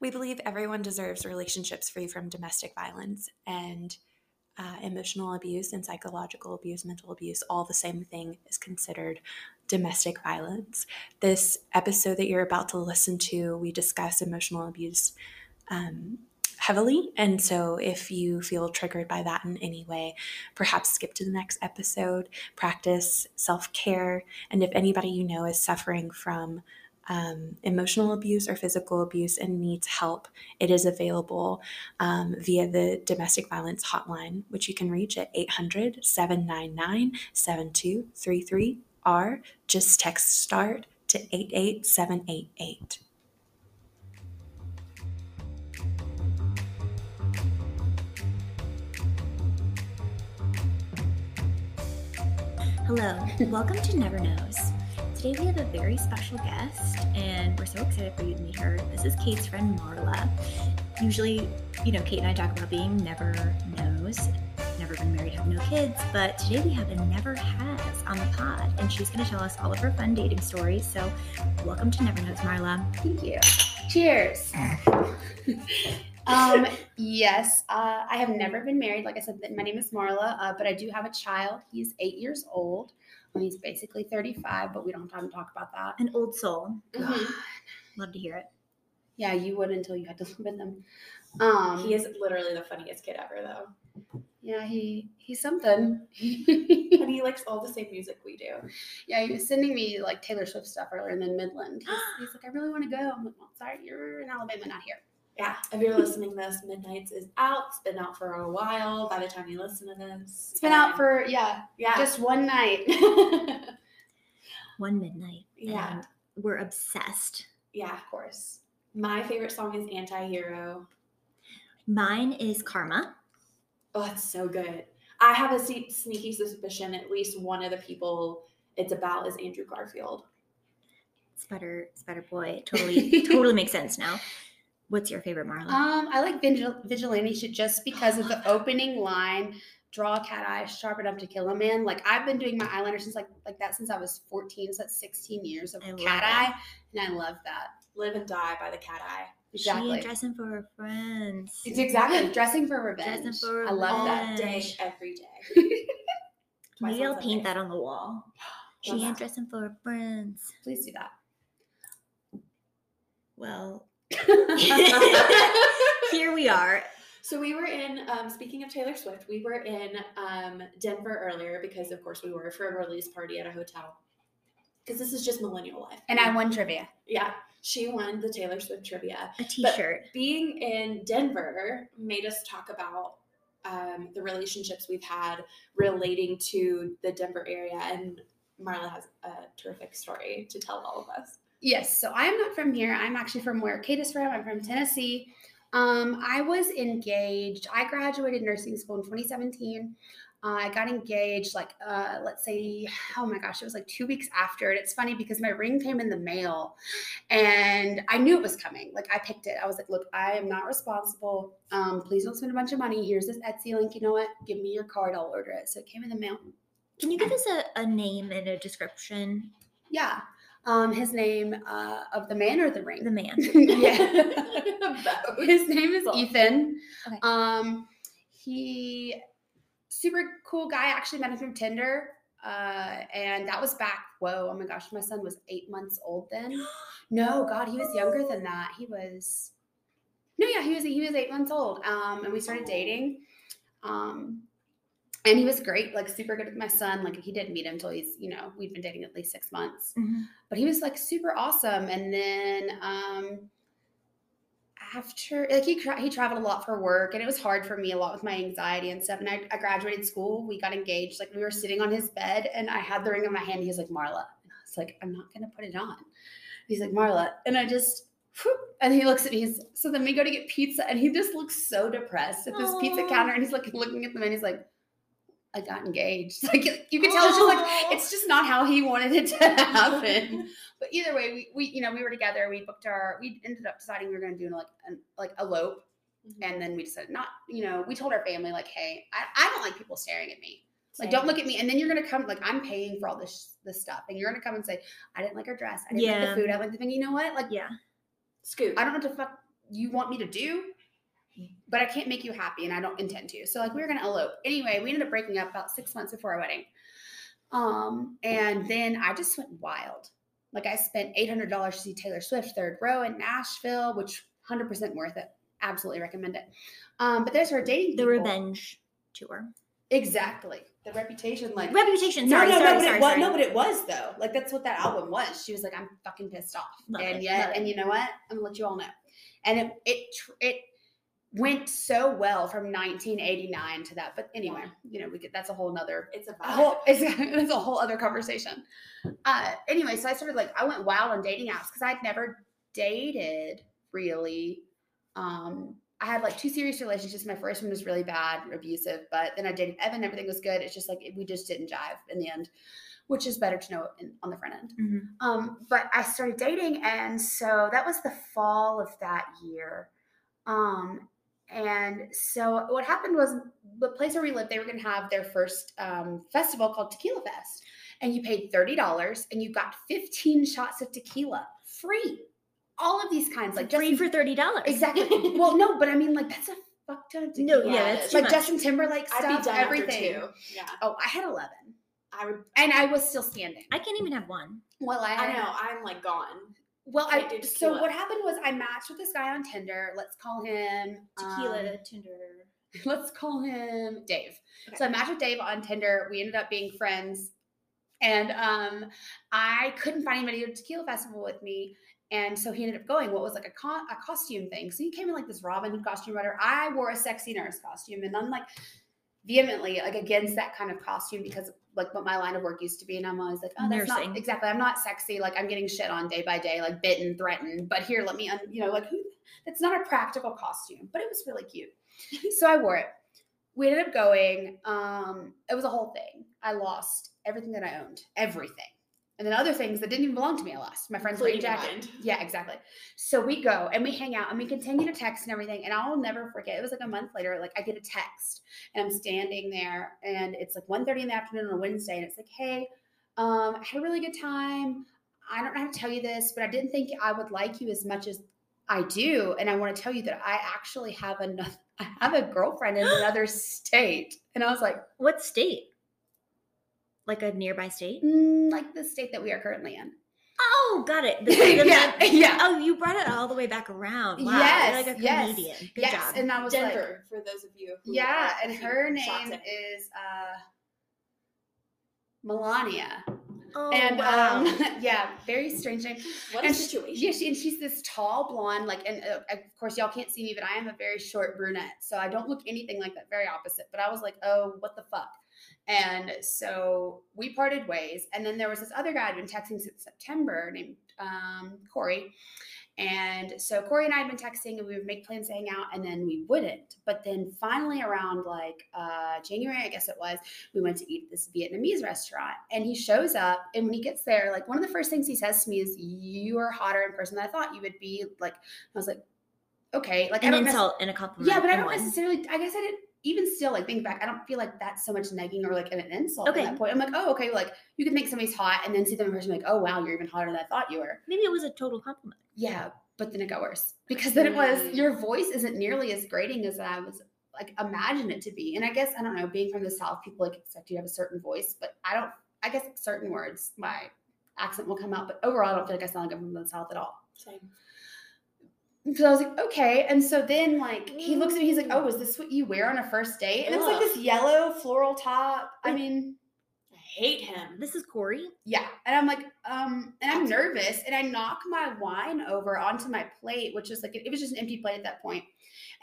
We believe everyone deserves relationships free from domestic violence and uh, emotional abuse and psychological abuse, mental abuse, all the same thing is considered domestic violence. This episode that you're about to listen to, we discuss emotional abuse um, heavily. And so if you feel triggered by that in any way, perhaps skip to the next episode, practice self care. And if anybody you know is suffering from um, emotional abuse or physical abuse and needs help, it is available um, via the domestic violence hotline, which you can reach at 800 799 7233 or just text START to 88788. Hello, welcome to Never Knows. Today we have a very special guest, and we're so excited for you to meet her. This is Kate's friend Marla. Usually, you know, Kate and I talk about being never knows, never been married, have no kids, but today we have a never has on the pod, and she's going to tell us all of her fun dating stories. So, welcome to Never Knows, Marla. Thank you. Cheers. um, yes, uh, I have never been married. Like I said, my name is Marla, uh, but I do have a child. He's eight years old. Well, he's basically 35, but we don't have time to talk about that. An old soul. Mhm. Love to hear it. Yeah, you would until you had to live with him. Um, He is literally the funniest kid ever, though. yeah, he he's something. And he likes all the same music we do. yeah, he was sending me like Taylor Swift stuff earlier, and then Midland. He's, he's like, I really want to go. I'm like, well, sorry, you're in Alabama, not here. Yeah, if you're listening to this, Midnights is out. It's been out for a while by the time you listen to this. It's been out for yeah, yeah. just one night. One midnight. Yeah. And we're obsessed. yeah, of course. My favorite song is Anti Hero. Mine is Karma. Oh, it's so good. I have a sneaky suspicion at least one of the people it's about is Andrew Garfield. Spider Spider Boy. Totally totally makes sense now. What's your favorite Marla? Um, I like Vigil- Vigilante just because of the opening line. Draw a cat eye, sharp enough to kill a man. Like I've been doing my eyeliner since like like that since I was 14, so that's 16 years of I cat that. eye, and I love that. Live and die by the cat eye. She Exactly. dressing for her friends. It's exactly dressing for revenge. Dressing for I love that. revenge. Day every day. Twice Maybe on I'll paint that on the wall. She Love ain't dressing for her friends. Please do that. Well, here we are. So we were in. Um, speaking of Taylor Swift, we were in um, Denver earlier because, of course, we were for a release party at a hotel. Because this is just millennial life. and I won trivia. yeah, she won the Taylor Swift trivia. A t-shirt. Being in Denver made us talk about um, the relationships we've had relating to the Denver area, and Marla has a terrific story to tell all of us. Yes, so I'm not from here. I'm actually from where Kate is from. I'm from Tennessee. Um, I was engaged. I graduated nursing school in 2017. Uh, I got engaged, like, uh, let's say, oh my gosh, it was like two weeks after. And it's funny because my ring came in the mail and I knew it was coming. Like, I picked it. I was like, look, I am not responsible. Um, please don't spend a bunch of money. Here's this Etsy link. You know what? Give me your card. I'll order it. So it came in the mail. Can you give us a, a name and a description? Yeah. Um, his name uh, of the man or the ring? The man. yeah. His name is Both. Ethan. Okay. Um, he super cool guy. Actually met him through Tinder. Uh, and that was back. Whoa! Oh my gosh, my son was eight months old then. No, God, he was younger than that. He was. No, yeah, he was he was eight months old. Um, and we started dating. Um, and he was great, like super good with my son. Like he didn't meet him until he's, you know, we've been dating at least six months. Mhm. but he was like super awesome. And then um after like he he traveled a lot for work and it was hard for me a lot with my anxiety and stuff. And I, I graduated school we got engaged like we were sitting on his bed and i had the ring in my hand he was like marla. And i was like i'm not gonna put it on. He's like marla. And i just and he looks at me he's, so then we go to get pizza. And he just looks so depressed at this pizza counter and he's like looking at the man he's like I got engaged. Like you could tell, it's just like oh. it's just not how he wanted it to happen. but either way, we, we you know we were together. We booked our. We ended up deciding we were going to do like an, like elope, mm-hmm. and then we decided not. You know, we told our family like, hey, I, I don't like people staring at me. Like, don't look at me. And then you're gonna come like I'm paying for all this this stuff, and you're gonna come and say, I didn't like her dress. I didn't like Yeah. the food. I like the thing. You know what? Like Yeah. Scoot. I don't know what to fuck you want me to do, but I can't make you happy and I don't intend to. So like we were gonna elope. Anyway, we ended up breaking up about six months before our wedding. Um, and then I just went wild. Like I spent eight hundred dollars to see Taylor Swift third row in Nashville, which hundred percent worth it. Absolutely recommend it. Um, but there's her dating The people. revenge tour. Exactly. The reputation, like Reputation. Sorry, no, sorry, no, but sorry, it was, sorry. no, but it was though. Like that's what that album was. She was like, I'm fucking pissed off, Love and it, yet, and you know what? I'm gonna let you all know. And it it it went so well from 1989 to that. But anyway, you know, we get that's a whole nother It's a a whole it's, it's a whole other conversation. Uh, anyway, so I started like I went wild on dating apps because I'd never dated really. Um, I had like two serious relationships. My first one was really bad, abusive, but then I dated Evan. Everything was good. It's just like we just didn't jive in the end, which is better to know in, on the front end. Mhm. Um, but I started dating, and so that was the fall of that year. Um, and so what happened was the place where we lived, they were going to have their first um, festival called Tequila Fest, and you paid thirty dollars, and you got fifteen shots of tequila free. All of these kinds, like Free Justin, for thirty dollars. exactly. well, no, but I mean, like that's a fuck ton of No, tequila. yeah, Yeah, that's it's too like much. Justin Timberlake I'd stuff, be done everything. after two. Yeah, Oh, I had eleven, I would. and I was still standing. I can't even have one. Well, I, I know. I'm like gone. Well, I I did so what happened was I matched with this guy on Tinder. Let's call him Tequila, um, Tinder. let's call him Dave. Okay. So I matched with Dave on Tinder. We ended up being friends, and um, I couldn't find anybody to to Tequila Festival with me. And so he ended up going what was like a, co- a costume thing. So he came in like this Robin Hood costume, whatever. I wore a sexy nurse costume, and I'm like vehemently like against that kind of costume because like what my line of work used to be, and I'm always like, oh, that's Nursing. not exactly. I'm not sexy. Like I'm getting shit on day by day, like bitten, threatened. But here, let me, un- you know, like who? That's not a practical costume, but it was really cute. so I wore it. We ended up going. Um, it was a whole thing. I lost everything that I owned, everything. And then other things that didn't even belong to me, I lost. My friend's wedding Including your jacket. mind. Yeah, exactly. So we go and we hang out and we continue to text and everything. And I'll never forget. It was like a month later, like I get a text and I'm standing there and it's like 1.30 in the afternoon on a Wednesday. And it's like, hey, um, I had a really good time. I don't know how to tell you this, but I didn't think I would like you as much as I do. And I want to tell you that I actually have another I have a girlfriend in another state. And I was like, What state? Like a nearby state? mm, like the state that we are currently in. Oh, got it. The- the- yeah, the- yeah. Oh, you brought it all the way back around. Wow, Yes, you're like a yes, comedian. Good yes. job. And I was like, Denver, for those of you. Who Yeah, are and keeping her shots name is uh Melania. oh, and wow. um yeah, very strange name. What a and she- situation. yeah, she, and she's this tall blonde, like, and uh, of course y'all can't see me, but I am a very short brunette, so I don't look anything like that. Very opposite. But I was like, oh, what the fuck? And so we parted ways, and then there was this other guy I'd been texting since September named um, Corey. And so Corey and I had been texting, and we would make plans to hang out, and then we wouldn't. But then finally, around like uh, January, I guess it was, we went to eat this Vietnamese restaurant and he shows up and when he gets there, like one of the first things he says to me is, You are hotter in person than I thought you would be. Like I was like, okay. Like I An don't nec- insult and a compliment. yeah, but I don't one. necessarily I guess I didn't even still like think back, I don't feel like that's so much negging or like an insult Okay. at that point. I'm like, oh, okay, like you could make somebody's hot and then see them in person like, oh wow, you're even hotter than I thought you were. Maybe it was a total compliment. Yeah, but then it got worse because then it was Mm. your voice isn't nearly as grating as I was like imagine it to be. And I guess I don't know, being from the South, people like expect you to have a certain voice, but I don't. I guess certain words, my accent will come out, but overall, I don't feel like I sound like I'm from the South at all. Same. So I was like, okay. And so then like he looks at me, he's like, Mm. oh, is this what you wear on a first date? And it was like this yellow floral top. I mean, hate him. This is Corey. yeah. And I'm like, um, and I'm nervous and I knock my wine over onto my plate, which is like, it was just an empty plate at that point.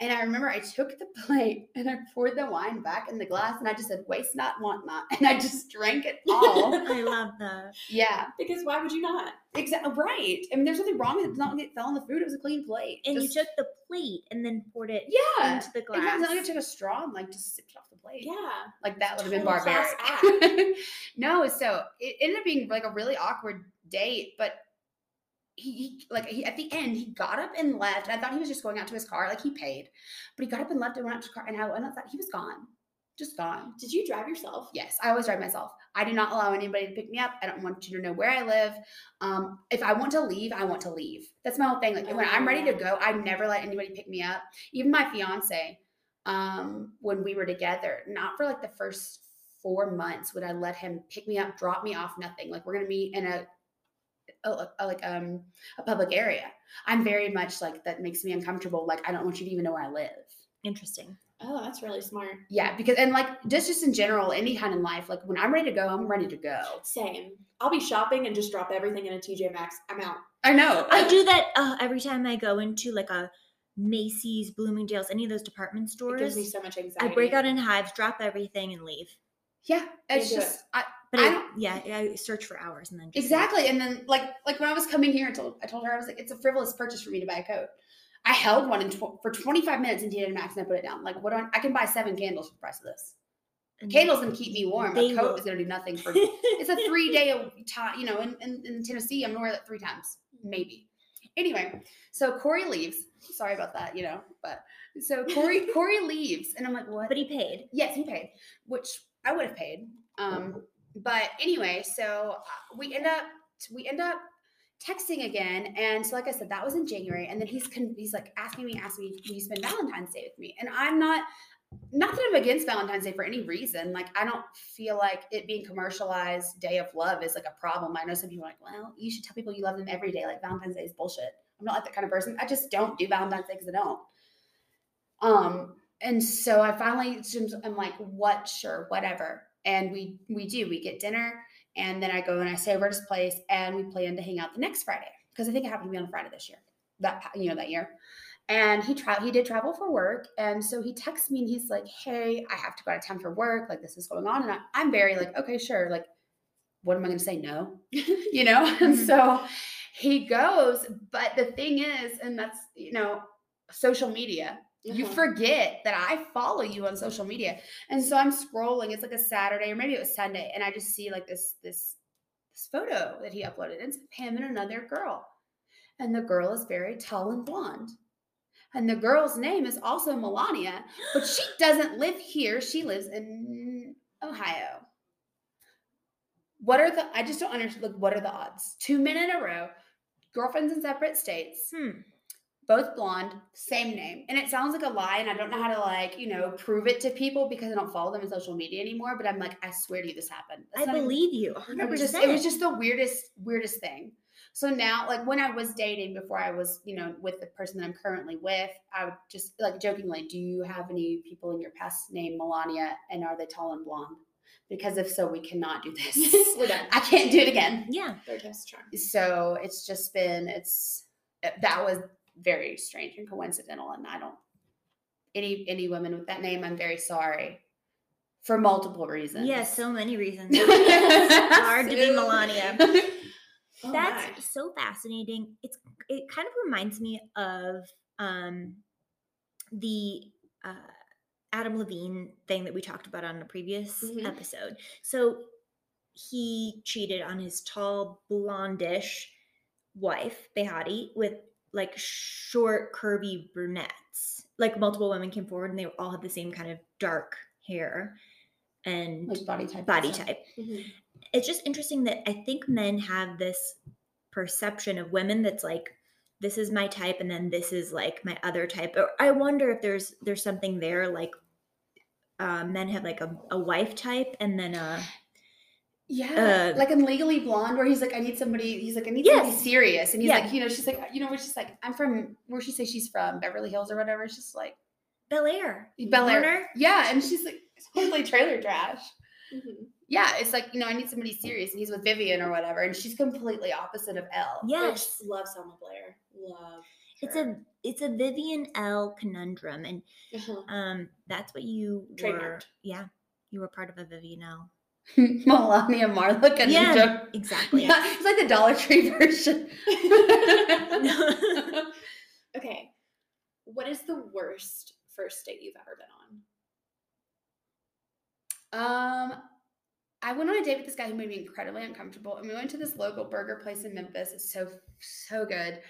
And I remember I took the plate and I poured the wine back in the glass and I just said, waste not, want not. And I just drank it all. I love that. yeah, Because why would you not? exactly. Right. I mean, there's nothing wrong with it. It's not like it fell on the food. It was a clean plate. And Just- you took the plate and then poured it yeah. into the It's glass. not like I took a straw and like just sipped it off the plate. Yeah. Like that would have been barbaric. no, so it ended up being like a really awkward date, but he, he like he at the end he got up and left. And I thought he was just going out to his car, like he paid, but he got up and left and went out to his car, and I, thought he was gone. just gone. Did you drive yourself? Yes, I always drive myself. I do not allow anybody to pick me up. I don't want you to know where I live. Um, if I want to leave, I want to leave. That's my whole thing. Like when I'm ready to go, I never let anybody pick me up. Even my fiance, um, when we were together, not for like the first four months would I let him pick me up, drop me off, nothing. Like we're gonna meet in a, a, a like um a public area. I'm very much like that makes me uncomfortable. Like I don't want you to even know where I live. Interesting. Oh, that's really smart. Yeah, because and like just just in general, any kind in life, like when I'm ready to go, I'm ready to go. Same. I'll be shopping and just drop everything in a TJ Maxx. I'm out. I know. I do that uh, every time I go into like a Macy's, Bloomingdale's, any of those department It gives stores. me so much I break out in hives, drop everything, and leave. Yeah, it's do it. just I, But I I, don't- yeah, I search for hours and then just exactly. And then like like when I was coming here, I told I told her I was like, it's a frivolous purchase for me to buy a coat. I held one in tw- for 25 minutes in TJ Maxx and I put it down. Like, what do I, I can buy seven candles for the price of this. and Candles gonna keep me warm. They a coat will- is gonna do nothing for. me. it's a three day time. You know, in, in in Tennessee, I'm gonna wear that three times, maybe. Anyway, so Corey leaves. Sorry about that. You know, but so Corey Corey leaves, and I'm like, what? But he paid. Yes, he paid, which I would have paid. Um, but anyway, so uh, we end up we end up texting again, and so like I said, that was in January, and then he's con- he's like asking me, asking me, will you spend Valentine's Day with me? And I'm not. Not that I'm against Valentine's Day for any reason. Like I don't feel like it being commercialized day of love is like a problem. I know some people are like, well, you should tell people you love them every day. Like Valentine's Day is bullshit. I'm not like that kind of person. I just don't do Valentine's Day because I don't. Um, and so I finally I'm like, what? Sure, whatever. And we we do. We get dinner, and then I go and I stay over at his place, and we plan to hang out the next Friday because I think it happened to be on Friday this year. That you know that year. And he tra- he did travel for work, and so he texts me and he's like, "Hey, I have to go out of town for work. Like this is going on." And I, I'm very like, "Okay, sure." Like, what am I going to say? No, you know. And Mhm. so he goes, but the thing is, and that's you know, social media you Uh-huh. forget that I follow you on social media. And so I'm scrolling. It's like a Saturday or maybe it was Sunday, and I just see like this this this photo that he uploaded. It's him and another girl. And the girl is very tall and blonde. And the girl's name is also Melania, but she doesn't live here. She lives in Ohio. What are the I just don't understand like what are the odds? Two men in a row, girlfriends in separate states Hmm. both blonde, same name. And it sounds like a lie, and I don't know how to like, you know, prove it to people because I don't follow them on social media anymore. But I'm like, I swear to you, this happened. I That's even- believe you. it was just it was just the weirdest, weirdest thing. So now, like when I was dating before I was, you know, with the person that I'm currently with, I would just like jokingly, do you have any people in your past named Melania and are they tall and blonde? Because if so, we cannot do this. We're done. I can't do it again yeah. Third time's charm. so it's just been it's eh, that was very strange and coincidental and i don't any any women with that name i'm very sorry for multiple reasons Yeah, so many reasons. It's hard to be Melania. Oh That's my. so fascinating. It's it kind of reminds me of um the uh Adam Levine thing that we talked about on a previous Mhm. episode. So he cheated on his tall blondish wife, Behati, with like short curvy brunettes. Like multiple women came forward and they all had the same kind of dark hair and like body type body type Mhm. It's just interesting that I think men have this perception of women that's like this is my type and then this is like my other type or I wonder if there's there's something there like uh, men have like a, a wife type and then a yeah Uh, like in legally blonde where he's like i need somebody he's like i need somebody serious and he's Yeah. like you know she's like you know where she's like i'm from where she say she's from beverly hills or whatever she's like Bel Air Bel Air. Yeah and she's like totally trailer trash Mhm. Yeah, it's like, you know, I need somebody serious and he's with Vivian or whatever. And she's completely opposite of Elle. yes Which love Selma Blair. Love. it's a it's a Vivian Elle conundrum and Uh-huh. um that's what you were yeah you were part of a Vivian Elle Melania Marla conundrum. yeah exactly Yeah, it's like the Dollar Tree version. okay. What is the worst first date you've ever been on? um, I went on a date with this guy who made me incredibly uncomfortable. And we went to this local burger place in Memphis. It's so, so good.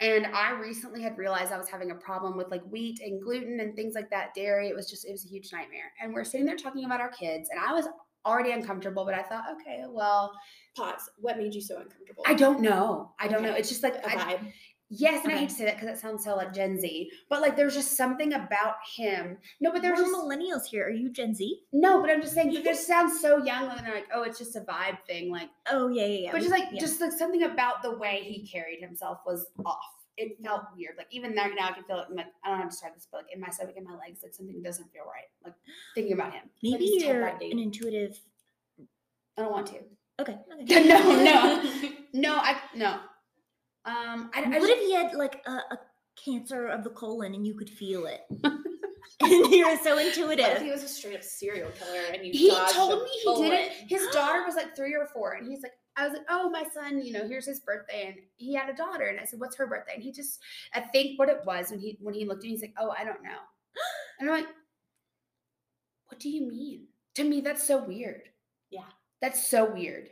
And I recently had realized I was having a problem with like wheat and gluten and things like that, dairy. It was just, it was a huge nightmare. And we're sitting there talking about our kids, and I was already uncomfortable, but I thought, okay, well, Pause. What made you so uncomfortable? I don't know. I don't Okay. know. It's just like, A I, vibe. Yes, and I hate to say that because it sounds so like Gen Z, but like there's just something about him. No, but We're there's just, millennials here. Are you Gen Z? no, but I'm just saying, but this sounds so young, and they're like, oh, it's just a vibe thing. Like, Oh yeah, yeah, yeah. but just like yeah. just like something about the way he carried himself was off. It felt weird. Like even there now I can feel it in like I don't have to describe this, but like in my stomach and my legs, like something doesn't feel right. Like thinking about him. maybe he's you're an intuitive. I don't want to. Okay. okay. no, no. No, I no. Um I, I what just, if he had like a, a cancer of the colon and you could feel it? and you're so What if intuitive. he was a straight up serial killer and you he told me he bullet? did it. His daughter was like three or four, and he's like, I was like, oh, my son, you know, here's his birthday, and he had a daughter, and I said, what's her birthday? And he just, I think what it was when he when he looked at me, he's like, oh, I don't know, and I'm like, what do you mean? To me, that's so weird. Yeah. that's so weird.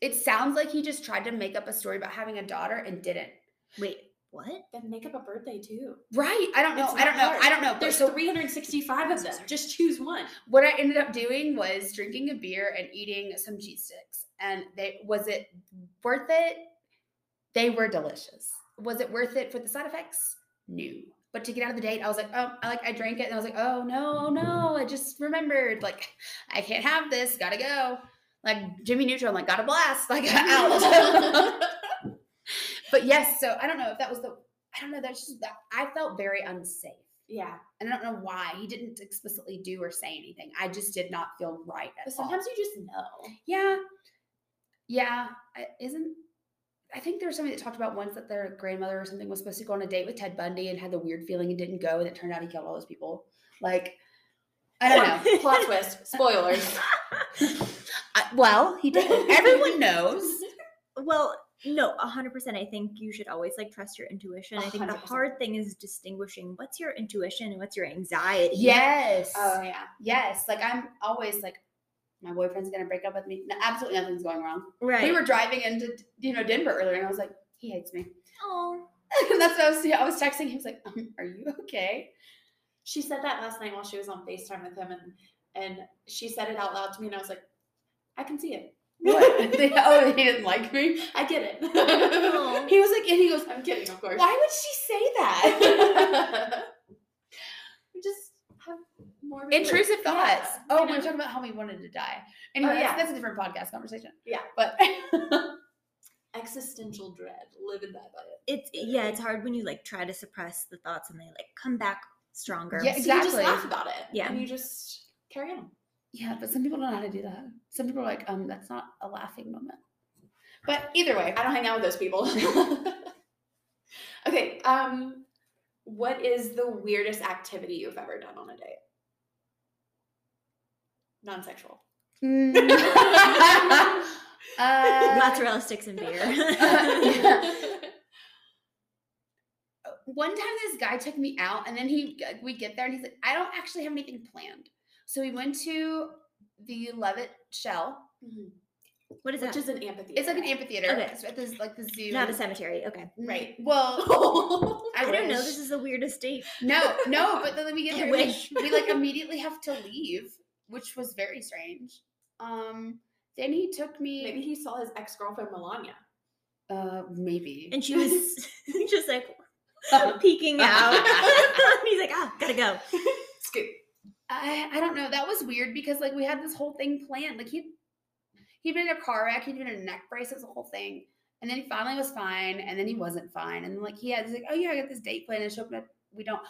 It sounds like he just tried to make up a story about having a daughter and didn't. Wait, what? Then make up a birthday too. Right? I don't know. I don't not know. I don't know. There's so 365 of them. Just choose one. what I ended up doing was drinking a beer and eating some cheese sticks. And they was it worth it? They were delicious. Was it worth it for the side effects? No. But to get out of the date, I was like, oh, I like I drank it and I was like, oh no, no, I just remembered. Like, I can't have this, gotta go. Like Jimmy Neutron, like, got a blast, like out. but yes, so I don't know if that was the I don't know, that's just that I felt very unsafe. yeah. And I don't know why. He didn't explicitly do or say anything. I just did not feel right at But all. sometimes you just know. Yeah. Yeah. Isn't I think there was somebody that talked about once that their grandmother or something was supposed to go on a date with Ted Bundy and had the weird feeling and didn't go, and it turned out he killed all those people. Like, I don't know. Plot twist. Spoilers. I, well, he did. Everyone knows. Well, no, hundred percent. I think you should always like trust your intuition. I think the 100%. hard thing is distinguishing what's your intuition and what's your anxiety. Yes. Oh yeah. yes. Like I'm always like, my boyfriend's gonna break up with me. No, absolutely nothing's going wrong. right. We were driving into you know Denver earlier, and I was like, he hates me. Oh, And that's what I was. I was texting him. He was like, um, "Are you okay?" She said that last night while she was on FaceTime with him and and she said it out loud to me and I was like, I can see it. What? They- oh, he didn't like me. I get it. Oh. He was like, and he goes, I'm kidding, of course. "Why would she say that?" we just have more Intrusive Yeah, thoughts. Oh, you we were know? talking about how we wanted to die. Oh, anyway, yeah. that's, that's a different podcast conversation. Yeah. but existential dread. Live and die by it. it's yeah, it's hard when you like try to suppress the thoughts and they like come back stronger. Yeah, So you just laugh about it. Yeah. And you just carry on. Yeah, but some people don't know how to do that. Some people are like, um, that's not a laughing moment. But either way, I don't hang out with those people. okay. Um, what is the weirdest activity you've ever done on a date? Non-sexual. Mm. uh, Mozzarella sticks and beer. Yeah. one time this guy took me out and then he we get there and he's like i don't actually have anything planned so we went to the levitt shell what is Which that? is an amphitheater. it's like an amphitheater Okay. it's at this like the zoo Not a cemetery. Okay. Right. well I, don't know. This is the weirdest date. no no but then we get there and, like, wish. we like immediately have to leave which was very strange um then he took me Maybe he saw his ex-girlfriend Melania. uh maybe And she was just like peeking out. He's like, ah, gotta go. I, I don't know. That was weird because like we had this whole thing planned. Like he he'd been in a car wreck, he'd been in a neck brace, it was a whole thing. And then he finally was fine, and then he wasn't fine. And like he had he's like, oh yeah, I got this date planned and show up. We don't.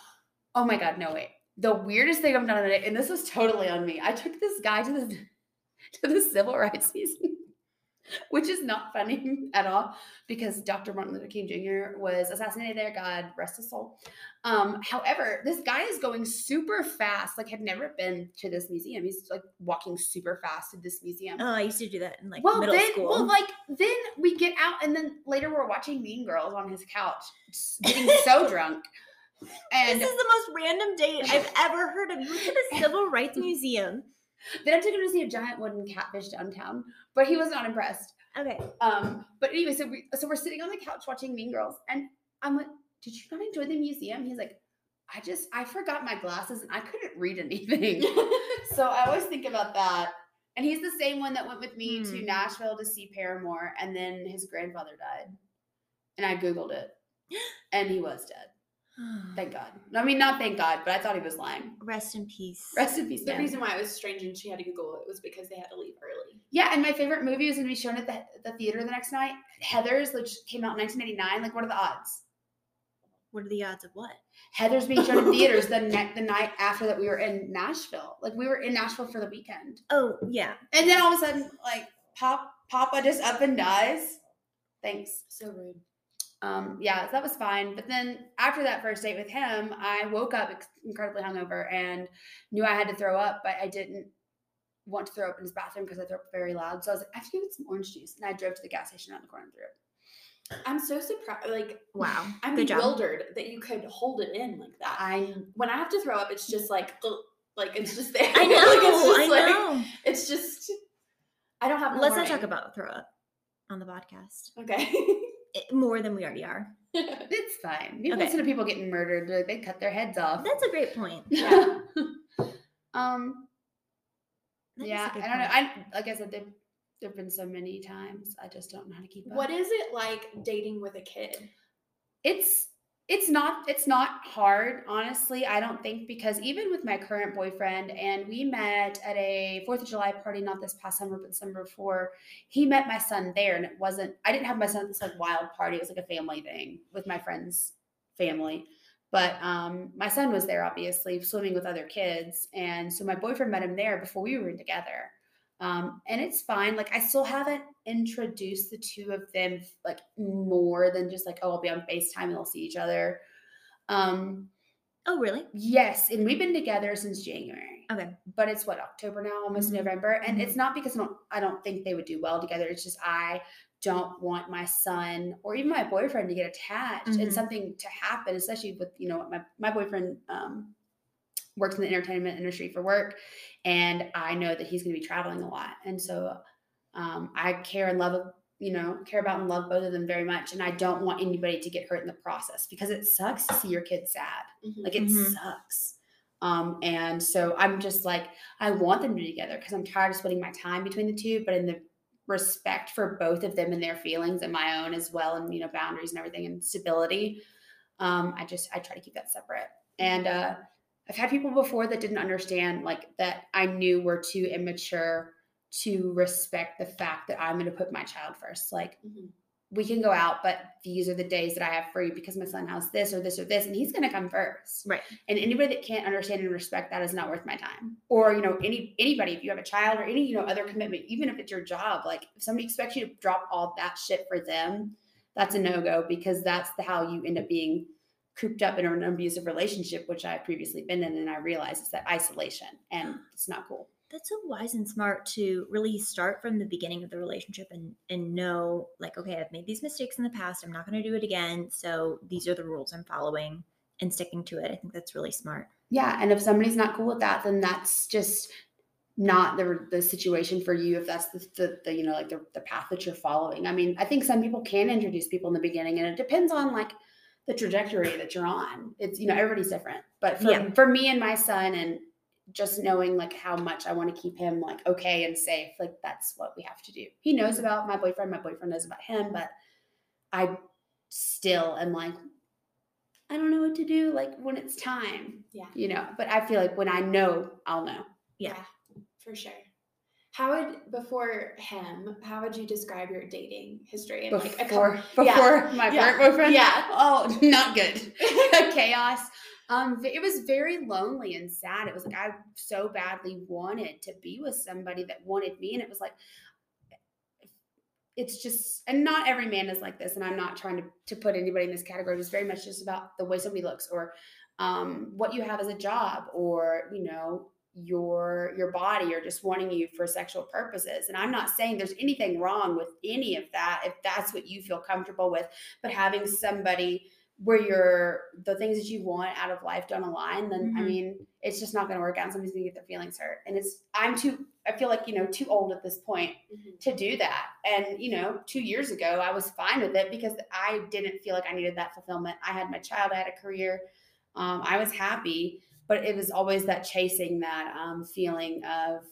Oh my god, no wait. The weirdest thing I've done date, and this was totally on me. I took this guy to the to the civil rights museum, which is not funny at all because Dr. Martin Luther King Jr. was assassinated there. God rest his soul. Um, however, this guy is going super fast, like had never been to this museum. He's like walking super fast to this museum. Oh, I used to do that in like well, middle then, school. well, like then we get out, and then later we're watching Mean Girls on his couch, getting so drunk. And this is the most random date I've ever heard of. You the Civil Rights Museum. then I took him to see a giant wooden catfish downtown, but he was not impressed. Okay. Um, but anyway, so we so we're sitting on the couch watching Mean Girls, and I'm like, did you not enjoy the museum? He's like, I just I forgot my glasses and I couldn't read anything. so I always think about that. And he's the same one that went with me to Hmm. Nashville to see Paramore, and then his grandfather died. And I Googled it. And he was dead. Thank God. I mean, not thank God, but I thought he was lying. Rest in peace. Rest in peace, The man. reason why it was strange and she had to Google it was because they had to leave early. Yeah, and my favorite movie was going to be shown at the, the theater the next night. Heathers, which came out in 1989. Like, what are the odds? What are the odds of what? Heathers being shown in theaters the ne- the night after that we were in Nashville. Like, we were in Nashville for the weekend. Oh yeah. And then all of a sudden, like, Pop Papa just up and dies. Thanks. So rude. Um, yeah, that was fine. But then after that first date with him, I woke up incredibly hungover and knew I had to throw up, but I didn't want to throw up in his bathroom because I threw up very loud. So I was like, I have to get some orange juice. And I drove to the gas station around the corner and threw it. I'm so surprised. Like, Wow. I'm Good job. bewildered that you could hold it in like that. I when I have to throw up, it's just like, ugh, like it's just there. I know. like, it's just I like, know. It's just. I don't have. Let's not talk about throw up on the podcast. Okay. It- more than we already are. it's fine. People Okay. listen to people getting murdered, like they cut their heads off. That's a great point. Yeah. um That yeah, I don't know. I like I said, there there've been so many times. I just don't know how to keep up. what is it like dating with a kid? it's it's not it's not hard honestly. I don't think because even with my current boyfriend and we met at a fourth of july party not this past summer but summer before he met my son there and it wasn't i didn't have my son at this like wild party. It was like a family thing with my friend's family. But um my son was there obviously swimming with other kids and so my boyfriend met him there before we were together um, and it's fine. Like I still haven't introduced the two of them like more than just like oh I'll be on Facetime and they'll see each other. Um, Oh really? yes, and we've been together since January, Okay. but it's what October now, almost Mhm. November, and Mhm. it's not because I don't I don't think they would do well together. It's just I don't want my son or even my boyfriend to get attached and Mhm. something to happen, especially with you know my my boyfriend um, works in the entertainment industry for work, and I know that he's going to be traveling a lot, and so um, I care and love you know care about and love both of them very much, and I don't want anybody to get hurt in the process because it sucks to see your kid sad. Mhm. Like it Mhm. sucks. Um, and so I'm just like, I want them to be together because I'm tired of splitting my time between the two, but in the respect for both of them and their feelings and my own as well, and you know, boundaries and everything and stability. Um, I just I try to keep that separate. And uh I've had people before that didn't understand like that I knew were too immature to respect the fact that I'm gonna put my child first. Like Mhm. we can go out, but these are the days that I have free because my son has this or this or this, and he's gonna come first. Right. And anybody that can't understand and respect that is not worth my time. Or you know, any anybody if you have a child or any you know other commitment, even if it's your job, like if somebody expects you to drop all that shit for them, that's a no go because that's the how you end up being cooped up in an abusive relationship, which I've previously been in, and I realized it's that isolation, and it's not cool. That's so wise and smart to really start from the beginning of the relationship and and know like okay I've made these mistakes in the past I'm not going to do it again so these are the rules I'm following and sticking to it I think that's really smart Yeah, and if somebody's not cool with that, then that's just not the the situation for you. If that's the, the, the you know like the, the path that you're following. I mean, I think some people can introduce people in the beginning, and it depends on like the trajectory that you're on. It's you know everybody's different, but for Yeah. for me and my son, and just knowing like how much I want to keep him like okay and safe, like that's what we have to do. He knows about my boyfriend, my boyfriend knows about him, but I still am like I don't know what to do like when it's time Yeah. you know but i feel like when i know i'll know Yeah. for sure. How would before him? How would you describe your dating history? And like a before yeah. before my yeah, boyfriend Yeah. oh not good chaos um it was very lonely and sad it was like i so badly wanted to be with somebody that wanted me and it was like it's just and not every man is like this and i'm not trying to, to put anybody in this category it's very much just about the way somebody looks or um, what you have as a job or you know your your body or just wanting you for sexual purposes and i'm not saying there's anything wrong with any of that if that's what you feel comfortable with but having somebody where you're the things that you want out of life don't align, then I Mhm. mean, it's just not going to work out. and Somebody's going to get their feelings hurt, and it's I'm too. I feel like you know too old at this point Mhm. to do that. And you know, two years ago, I was fine with it because I didn't feel like I needed that fulfillment. I had my child, I had a career, um, I was happy, but it was always that chasing that um, feeling of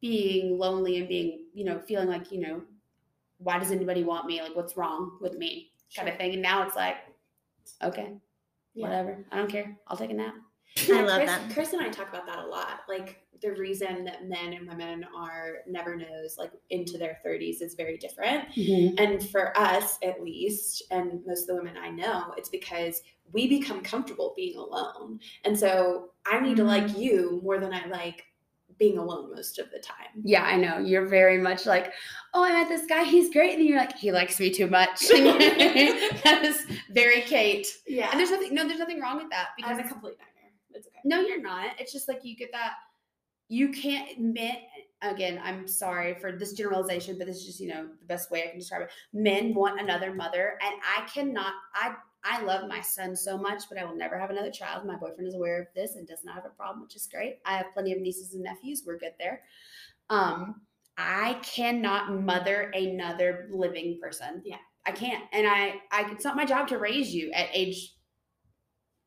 being lonely and being, you know, feeling like you know, why does anybody want me? Like, what's wrong with me? Kind of thing. And now it's like, okay, Yeah. whatever. I don't care. I'll take a nap. I love Chris, that. Chris and I talk about that a lot. Like the reason that men and women are never knows like into their 30s is very different. Mm-hmm. And for us, at least, and most of the women I know, it's because we become comfortable being alone. And so I need to like mm-hmm. you more than I like being alone most of the time. Yeah, I know. You're very much like, oh, I met this guy. He's great. And you're like, he likes me too much. that is very Kate. Yeah. And there's nothing, no, there's nothing wrong with that because because a complete nightmare. It's okay. No, you're not. It's just like you get that, you can't admit, again, I'm sorry for this generalization, but this is just, you know, the best way I can describe it. Men want another mother. And I cannot, I, I love my son so much, but I will never have another child. My boyfriend is aware of this and does not have a problem, which is great. I have plenty of nieces and nephews. We're good there. Um, I cannot mother another living person. Yeah. I can't. And I, I it's not my job to raise you at age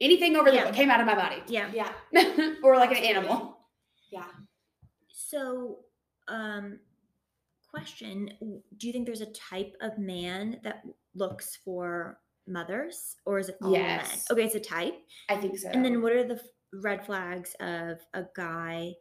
anything over Yeah. the came out of my body. Yeah. Yeah. or like an animal. Yeah. So, um, question: Do you think there's a type of man that looks for mothers, or is it all Yes. men? Okay, it's a type. I think so. And then, what are the red flags of a guy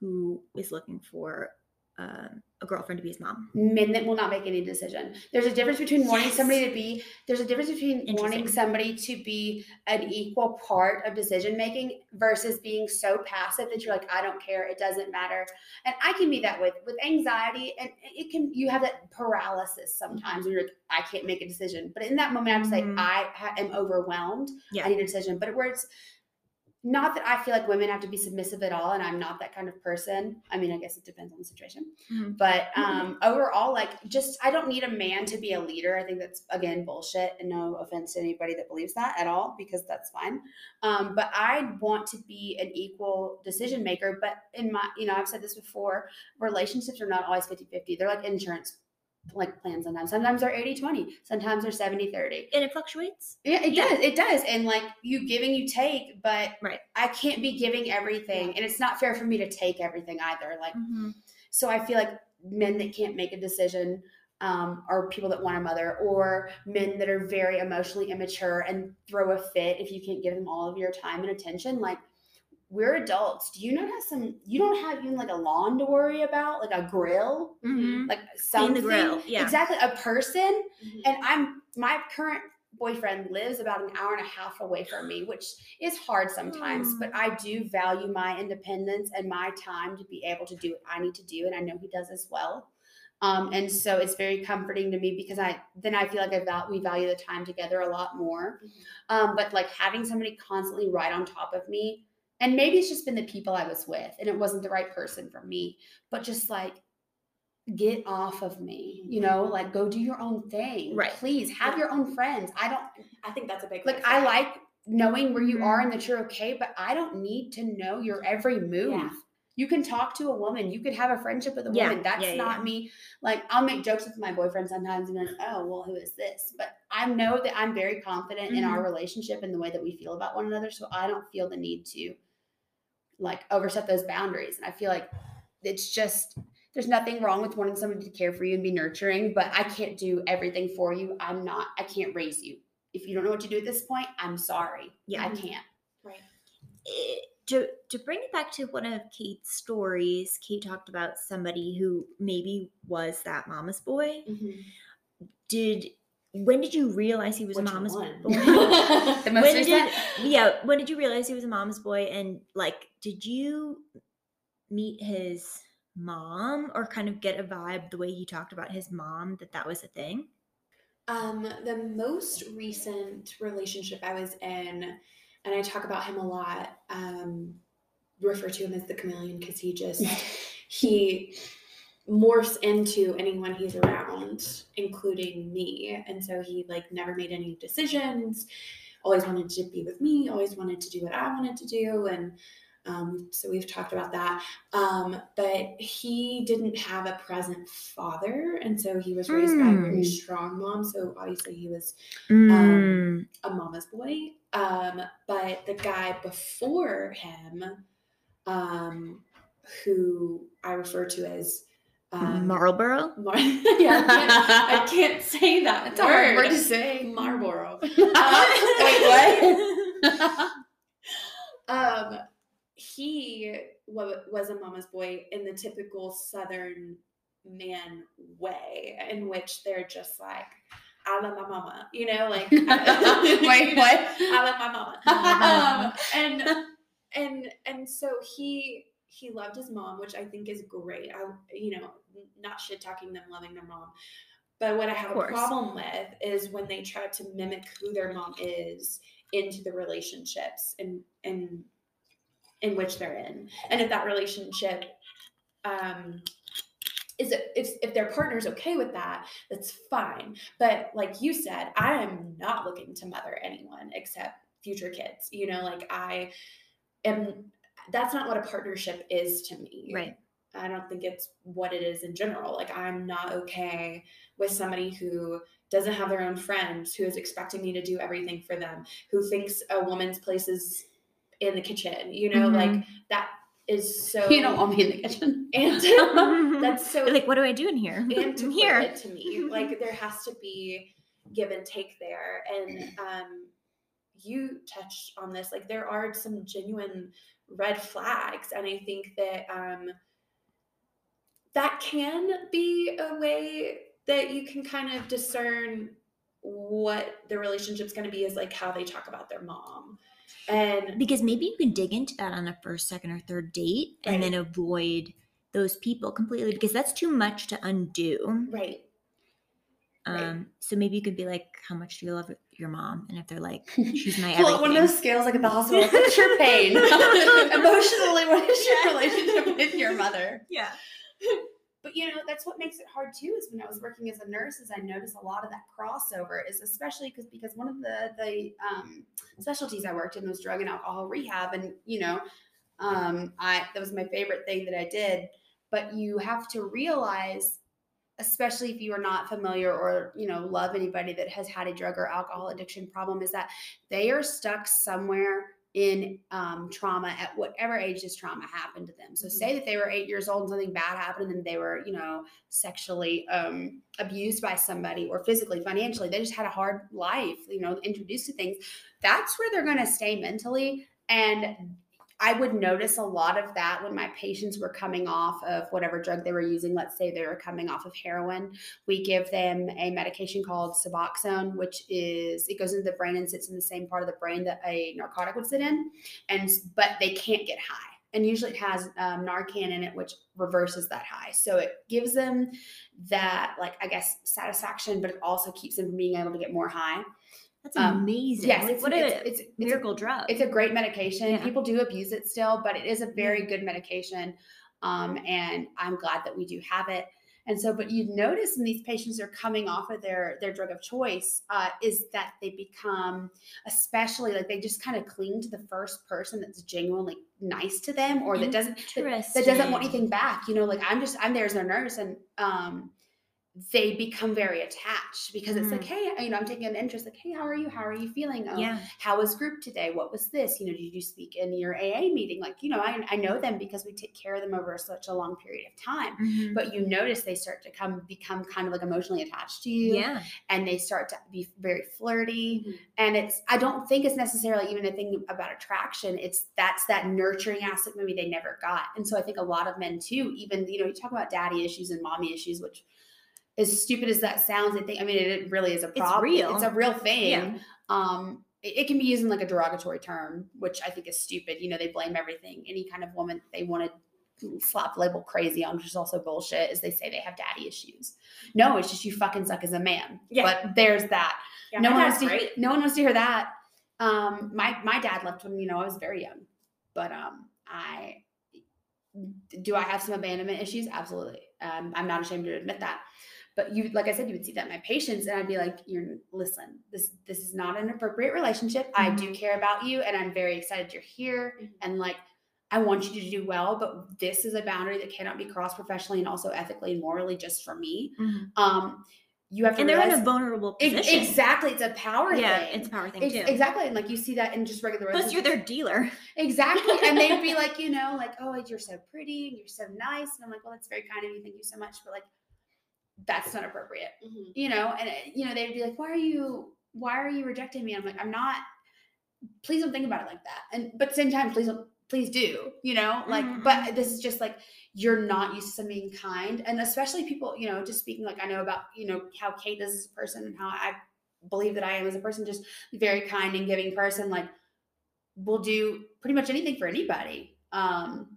who is looking for um, a girlfriend to be his mom? men that will not make any decision. There's a difference between wanting Yes. somebody to be there's a difference between wanting somebody to be an equal part of decision making versus being so passive that you're like I don't care, it doesn't matter. And I can be that with with anxiety and it can you have that paralysis sometimes where you're like I can't make a decision. But in that moment I have to say Mhm. I am overwhelmed. Yeah. I need a decision. But where it's not that I feel like women have to be submissive at all, and I'm not that kind of person. I mean, I guess it depends on the situation. Mhm. But um, overall, like, just I don't need a man to be a leader. I think that's again bullshit, and no offense to anybody that believes that at all, because that's fine. Um, but I want to be an equal decision maker. But in my, you know, I've said this before, relationships are not always 50 50. They're like insurance like plans sometimes. Sometimes they're 80 20, sometimes they're 70 30. And it fluctuates. Yeah, it Yeah. does. It does. And like you giving, you take, but Right. I can't be giving everything. And it's not fair for me to take everything either. Like, Mhm. so I feel like men that can't make a decision um, are people that want a mother, or men that are very emotionally immature and throw a fit if you can't give them all of your time and attention. Like, we're adults. Do you not have some, you don't have even like a lawn to worry about, like a grill, Mhm. like something. the grill. Yeah. Exactly. A person Mhm. and I'm my current boyfriend lives about an hour and a half away from me, which is hard sometimes, but I do value my independence and my time to be able to do what I need to do, and I know he does as well. Um, and so it's very comforting to me because I then I feel like I val- we value the time together a lot more. Mhm. Um, but like having somebody constantly right on top of me, and maybe it's just been the people I was with, and it wasn't the right person for me, but just like get off of me, you know, like go do your own thing. Right. Please have your own friends. I don't I think that's a big like I like knowing where you are Mhm. and that you're okay, but I don't need to know your every move. Yeah. You can talk to a woman. You could have a friendship with a Yeah, woman. That's not me. Like I'll make jokes with my boyfriend sometimes and like, oh, well, who is this? But I know that I'm very confident in Mm-hmm. our relationship and the way that we feel about one another. So I don't feel the need to like overstep those boundaries. And I feel like it's just there's nothing wrong with wanting somebody to care for you and be nurturing, but I can't do everything for you. I'm not, I can't raise you. If you don't know what to do at this point, I'm sorry. Yeah. I can't. right. Eh, to to bring it back to one of Kate's stories, Kate talked about somebody who maybe was that mama's boy. Mhm. Did when did you realize he was Which a mama's one? boy? The most when did yeah? When did you realize he was a mama's boy? And like, did you meet his mom or kind of get a vibe the way he talked about his mom that that was a thing? Um, the most recent relationship I was in, and I talk about him a lot, um, refer to him as the chameleon because he just he morphs into anyone he's around, including me. And so he like never made any decisions. always wanted to be with me, always wanted to do what I wanted to do. And um, so we've talked about that. Um, but he didn't have a present father. And so he was raised by a very Mm. strong mom. So obviously he was Mm. a mama's boy. Um, but the guy before him, um, who I refer to as um, Marlboro. Mar- yeah, I can't, I can't say that That's a hard word. word to say. Marlboro. Wait, what? um, he wa- was a mama's boy in the typical Southern man way, in which they're just like, I love my mama, you know, like Wait, what? I love my mama. um, and and and so he he loved his mom, which I think is great. I you know not shit talking them loving their mom, but what I have a problem with is when they try to mimic who their mom is into the relationships and and in which they're in, and if that relationship um is it if, if their partner's okay with that that's fine. But like you said i am not looking to mother anyone except future kids you know like i am that's not what a partnership is to me. Right. i don't think it's what it is in general. Like i'm not okay with somebody who doesn't have their own friends who is expecting me to do everything for them who thinks a woman's place is in the kitchen you know like that is so You don't want me in the kitchen. and that's so You're like, what do I do in here? I'm antiquated here. to me. Like there has to be give and take there. And um, you touched on this. Like there are some genuine red flags, and I think that um, that can be a way that you can kind of discern what the relationship's going to be is like how they talk about their mom and Because maybe you can dig into that on a first, second, or third date and then avoid those people completely because that's too much to undo. right Right. Um, so maybe you could be like, "How much do you love your mom?" And if they're like, "She's my everything," Well, one of those scales like at the hospital. What's your pain? Emotionally, what is your relationship with your mother? yeah, But you know, that's what makes it hard too. Is when I was working as a nurse, is I noticed a lot of that crossover. Is especially because because one of the the um, specialties I worked in was drug and alcohol rehab, and you know, um, I that was my favorite thing that I did. But you have to realize, especially if you are not familiar or you know love anybody that has had a drug or alcohol addiction problem, is that they are stuck somewhere in um, trauma at whatever age this trauma happened to them. So say that they were eight years old and something bad happened and they were, you know, sexually um, abused by somebody or physically, financially. They just had a hard life, you know, introduced to things. That's where they're going to stay mentally. And I would notice a lot of that when my patients were coming off of whatever drug they were using. Let's say they were coming off of heroin. We give them a medication called Suboxone, which is it goes into the brain and sits in the same part of the brain that a narcotic would sit in, and but they can't get high. And usually it has um, Narcan in it, which reverses that high. So it gives them that, like I guess, satisfaction, but it also keeps them from being able to get more high. That's Um, amazing. Yes, Like, it's, what it's, a it's, it's a miracle drug. it's a great medication. Yeah. People do abuse it still, but it is a very good medication. Um, and I'm glad that we do have it. And so, but you notice when these patients are coming off of their their drug of choice, uh, is that they become, especially like they just kind of cling to the first person that's genuinely nice to them, or that doesn't that, that doesn't want anything back. You know, like I'm just I'm there as their nurse, and um, they become very attached because it's like, hey, you know, I'm taking an interest. Like, hey, how are you? How are you feeling? Oh, Yeah, how was group today? What was this? You know, did you speak in your AA meeting? Like, you know, I, I know them because we take care of them over such a long period of time. Mhm. But you notice they start to come become kind of like emotionally attached to you, yeah. and they start to be very flirty. Mhm. And it's I don't think it's necessarily even a thing about attraction. It's that's that nurturing aspect maybe they never got. And so I think a lot of men too, even you know, you talk about daddy issues and mommy issues, which as stupid as that sounds, I think I mean it really is a problem. It's real. It's a real thing Yeah. um it, it can be used in like a derogatory term which i think is stupid you know they blame everything any kind of woman they want to slap label crazy on which is also bullshit is they say they have daddy issues no it's just you fucking suck as a man Yeah. but there's that Yeah, no one wants to great. no one wants to hear that um my my dad left when you know i was very young but um i do i have some abandonment issues absolutely um, i'm not ashamed to admit that but you like I said, you would see that in my patients, and I'd be like, "You're listen, this this is not an appropriate relationship. I do care about you, and I'm very excited you're here, Mhm. and like." I want you to do well, but this is a boundary that cannot be crossed professionally and also ethically and morally just for me. Um, you have to And they're in a vulnerable position. exactly. It's a power Yeah, thing. it's a power thing Ex- too. Exactly. And like you see that in just regular Plus, you're their dealer. Exactly. And they'd be like, you know, like, oh, you're so pretty and you're so nice. And I'm like, well, that's very kind of you. Thank you so much. But like, that's not appropriate, Mhm. you know? And, uh, you know, they'd be like, why are you, why are you rejecting me? I'm like, I'm not, please don't think about it like that. And, but at the same time, please don't, please do, you know? Like, Mhm. but this is just like, you're not used to being kind. And especially people, you know, just speaking like I know about, you know, how Kate is as a person and how I believe that I am as a person, just very kind and giving person, like will do pretty much anything for anybody. Um,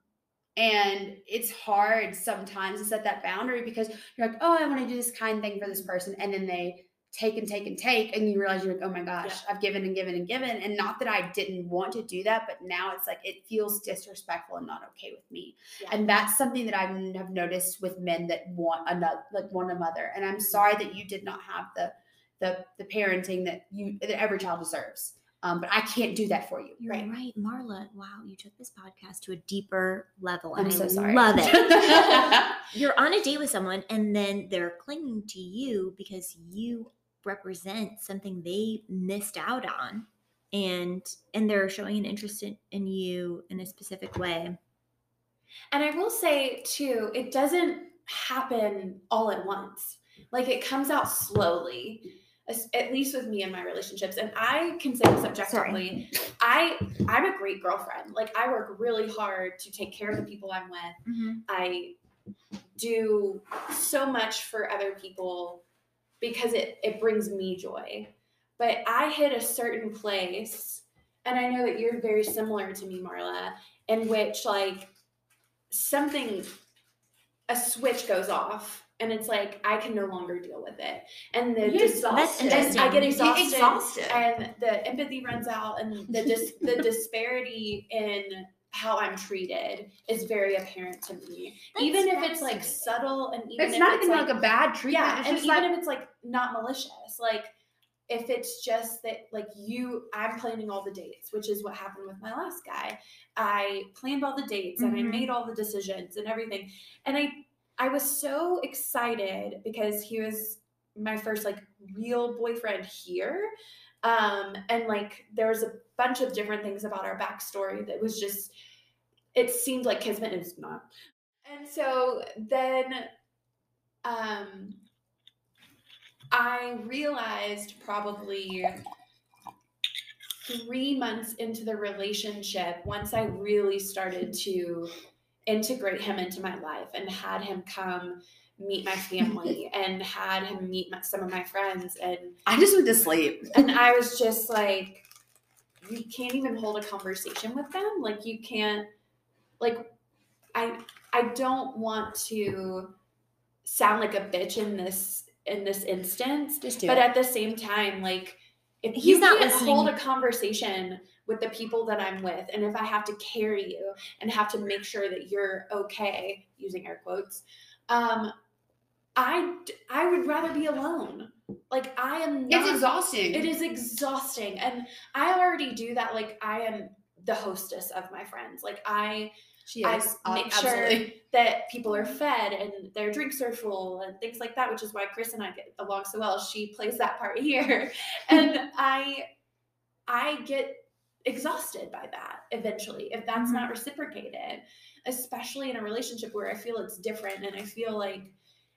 and it's hard sometimes to set that boundary because you're like, oh, I want to do this kind thing for this mm-hmm. person. And then they take and take and take. And you realize you're like, oh my gosh, I've given and given and given. And not that I didn't want to do that, but now it's like, it feels disrespectful and not okay with me. Yeah. And that's something that I have noticed with men that want another, like want a mother. And I'm sorry that you did not have the, the, the parenting that you, that every child deserves. Um, but I can't do that for you. You're Right. right. Marla. Wow, you took this podcast to a deeper level. I'm so I sorry. love it. You're on a date with someone and then they're clinging to you because you represent something they missed out on. And and they're showing an interest in, in you in a specific way. And I will say too, it doesn't happen all at once. Like it comes out slowly, as- at least with me and my relationships. And I can say this objectively. I I'm a great girlfriend. Like I work really hard to take care of the people I'm with. Mm-hmm. I do so much for other people because it it brings me joy. But I hit a certain place, and I know that you're very similar to me, Marla, in which like something a switch goes off and it's like I can no longer deal with it. And the dis- and I get exhausted, exhausted. and the empathy runs out and the dis- the disparity in how I'm treated is very apparent to me. That's even if it's like subtle and even it's not it's even like, like, a bad treatment. yeah, it's and even like, if it's like not malicious, like if it's just that like you, I'm planning all the dates, which is what happened with my last guy. I planned all the dates and I Mhm. made all the decisions and everything, and I, I was so excited because he was my first like real boyfriend here. Um, and like there was a bunch of different things about our backstory that was just it seemed like kismet it's not. And so then um I realized probably three months into the relationship, once I really started to integrate him into my life and had him come meet my family and had him meet my, some of my friends and I just went to sleep. and I was just like, you can't even hold a conversation with them. Like you can't, like, I I don't want to sound like a bitch in this in this instance, Just do but it. at the same time, like if He's you not can't hold a conversation with the people that I'm with, and if I have to carry you and have to make sure that you're okay, using air quotes, um, I I would rather be alone. Like I am. Not, it's exhausting. It is exhausting, and I already do that. Like I am the hostess of my friends. Like I She I is. make uh, sure that people are fed and their drinks are full and things like that, which is why Chris and I get along so well. She plays that part here. and I I get exhausted by that eventually if that's Mhm. not reciprocated, especially in a relationship where I feel it's different and I feel like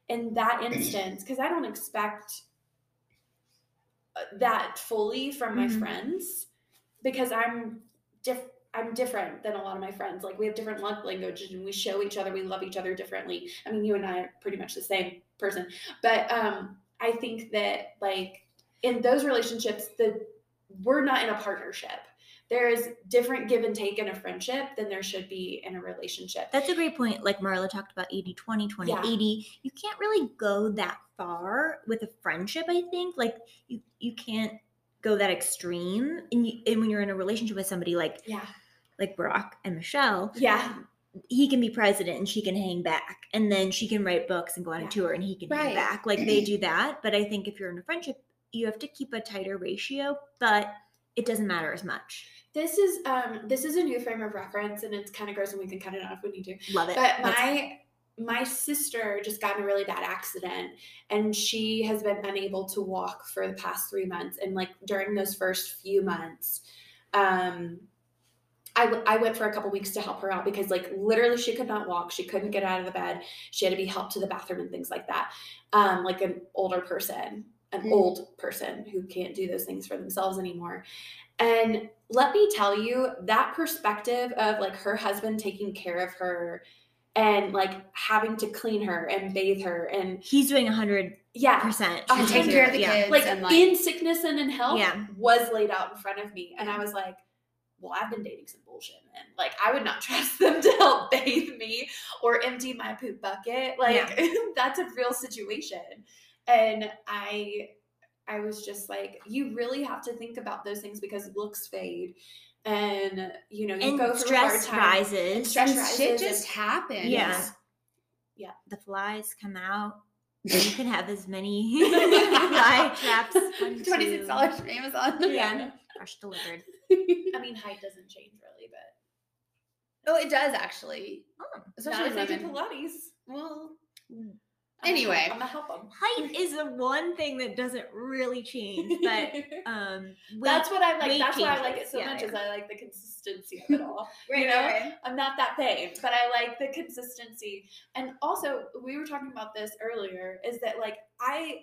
in that instance, because I don't expect uh, that fully from my Mhm. friends because I'm diff- I'm different than a lot of my friends. Like we have different love languages and we show each other we love each other differently. I mean, you and I are pretty much the same person, but um, I think that like in those relationships, the we're not in a partnership. There is different give and take in a friendship than there should be in a relationship. That's a great point. Like Marla talked about 80 20, 20 Yeah. 80. You can't really go that far with a friendship, I think. Like you you can't go that extreme. And, you, and when you're in a relationship with somebody like Yeah. like Barack and Michelle, Yeah. he can be president and she can hang back and then she can write books and go on Yeah. a tour and he can hang back like they do that but i think if you're in a friendship you have to keep a tighter ratio but it doesn't matter as much This is um this is a new frame of reference and it's kind of gross and we can cut it off if we need to. love it But Let's- my my sister just got in a really bad accident and she has been unable to walk for the past three months. And like during those first few months, um, I, w- I went for a couple weeks to help her out because like literally she could not walk. She couldn't get out of the bed. She had to be helped to the bathroom and things like that. Um, like an older person, an Mm. old person who can't do those things for themselves anymore. And let me tell you, that perspective of like her husband taking care of her and like having to clean her and bathe her and he's doing a 100% yeah, And And take care of the yeah. kids. like, and like in sickness and in health Yeah. was laid out in front of me. And I was like, well, I've been dating some bullshit men. Like, I would not trust them to help bathe me or empty my poop bucket. Like, that's a real situation. And I, I was just like, you really have to think about those things because looks fade, and you know you and go through a hard stress time. rises stress and shit just and- happens. Yeah. Yeah. the flies come out you can have as many fly traps one, Twenty six two. dollars from Amazon. yeah fresh delivered I mean, height doesn't change really, but oh, it does actually. Oh, Especially not if they do Pilates. Well, I'm gonna Anyway. I'm gonna help them. height is the one thing that doesn't really change but um weight, that's what I like. That's why I like it so Yeah, much. yeah. Is I like the consistency of it all. you know, I'm not that vain, but I like the consistency. And also, we were talking about this earlier. Is that like I,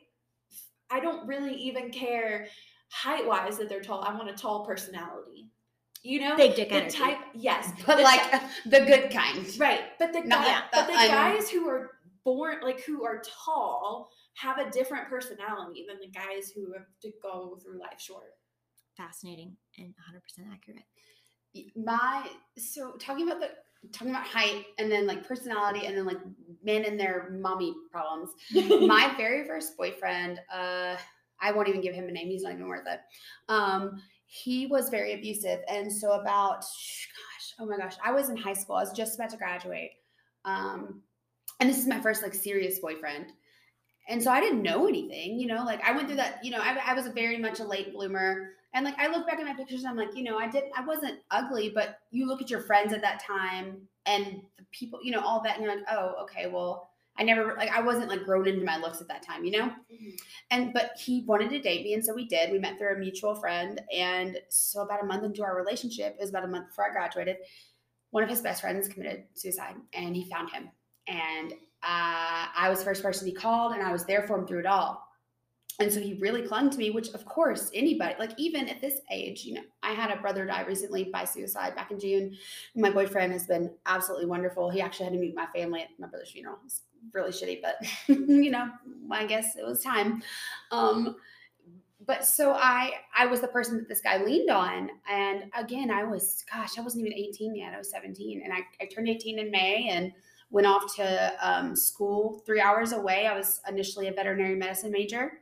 I don't really even care height wise that they're tall. I want a tall personality. You know, big dick the energy type. Yes, but the like the good kind. right. But the guy, but the the un- guys who are born like who are tall have a different personality than the guys who have to go through life short. fascinating and 100% accurate My so talking about the talking about height and then like personality and then like men and their mommy problems. my very first boyfriend, uh, I won't even give him a name. He's not even worth it. Um, he was very abusive, and so about gosh, oh my gosh, I was in high school. I was just about to graduate, um, and this is my first like serious boyfriend. And so I didn't know anything, you know, like I went through that, you know, I, I was very much a late bloomer. And like I look back at my pictures and I'm like, you know, I didn't, I wasn't ugly, but you look at your friends at that time and the people, you know, all that, and you're like, oh, okay, well, I never like I wasn't like grown into my looks at that time, you know? Mm-hmm. And but he wanted to date me, and so we did. We met through a mutual friend. And so about a month into our relationship, it was about a month before I graduated, one of his best friends committed suicide and he found him. And uh, I was the first person he called, and I was there for him through it all. And so he really clung to me, which of course anybody, like even at this age, you know, I had a brother die recently by suicide back in June. My boyfriend has been absolutely wonderful. He actually had to meet my family at my brother's funeral. It's really shitty, but you know, I guess it was time. Um, but so I I was the person that this guy leaned on. And again, I was, gosh, I wasn't even 18 yet. I was 17. And I, I turned 18 in May and went off to um, school three hours away. I was initially a veterinary medicine major.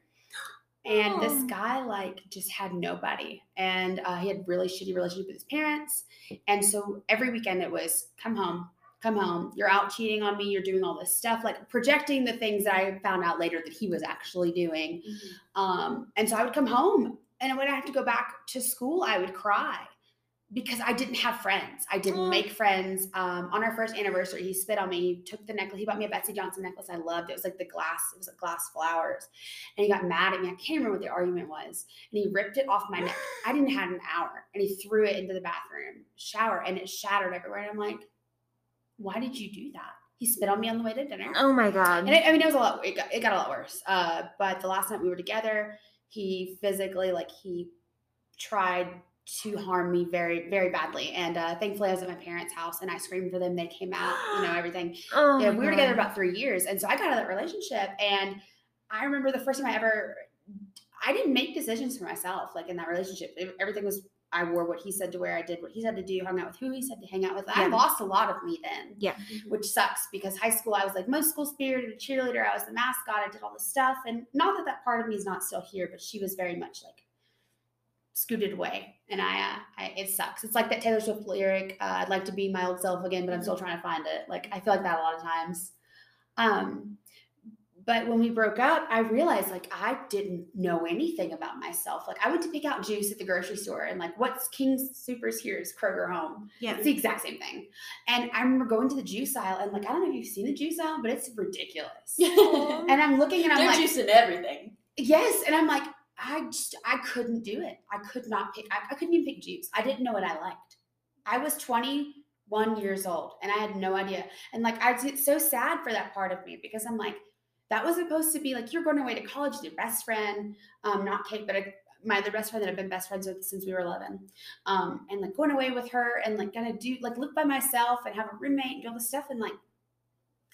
And this Oh. guy like just had nobody, and uh, he had really shitty relationship with his parents. And so every weekend it was come home, come home. You're out cheating on me. You're doing all this stuff, like projecting the things that I found out later that he was actually doing. Um, and so I would come home, and when I have to go back to school, I would cry because I didn't have friends. I didn't make friends. Um, on our first anniversary, he spit on me. He took the necklace. He bought me a Betsey Johnson necklace I loved. It. It was like the glass. It was like glass flowers, and he got mad at me. I can't remember what the argument was, and he ripped it off my neck. I didn't have an hour, and he threw it into the bathroom shower, and it shattered everywhere. And I'm like, why did you do that? He spit on me on the way to dinner. oh my god And it, I mean, it was a lot. It got, it got a lot worse. Uh, but the last night we were together, he physically, like, he tried to harm me very, very badly. And uh, thankfully, I was at my parents' house, and I screamed for them. They came out. You know, everything. oh Yeah, we were together about three years, and so I got out of that relationship. And I remember the first time I ever, I didn't make decisions for myself. Like in that relationship, Ev- everything was. I wore what he said to wear. I did what he said to do. Hung out with who he said to hang out with. I lost a lot of me then Mm-hmm. which sucks because high school I was like most school spirited, a cheerleader. I was the mascot. I did all this stuff, and not that that part of me is not still here, but she was very much like scooted away, and I, uh, I it sucks. It's like that Taylor Swift lyric. Uh, I'd like to be my old self again, but I'm still trying to find it. Like I feel like that a lot of times. Um, but when we broke up, I realized like I didn't know anything about myself. Like I went to pick out juice at the grocery store and like what's King Soopers here is Kroger home. Yeah. It's the exact same thing. And I remember going to the juice aisle and like I don't know if you've seen the juice aisle, but it's ridiculous. and I'm looking and I'm They're like, juicing everything. yes. And I'm like, I just I couldn't do it. I could not pick. I, I couldn't even pick juice. I didn't know what I liked. I was 21 years old and I had no idea. And like I get so sad for that part of me because I'm like, that was supposed to be like you're going away to college with your best friend, um, not Kate, but a, my other best friend that I've been best friends with since we were 11, um, and like going away with her and like gonna do like live by myself and have a roommate and do all this stuff and like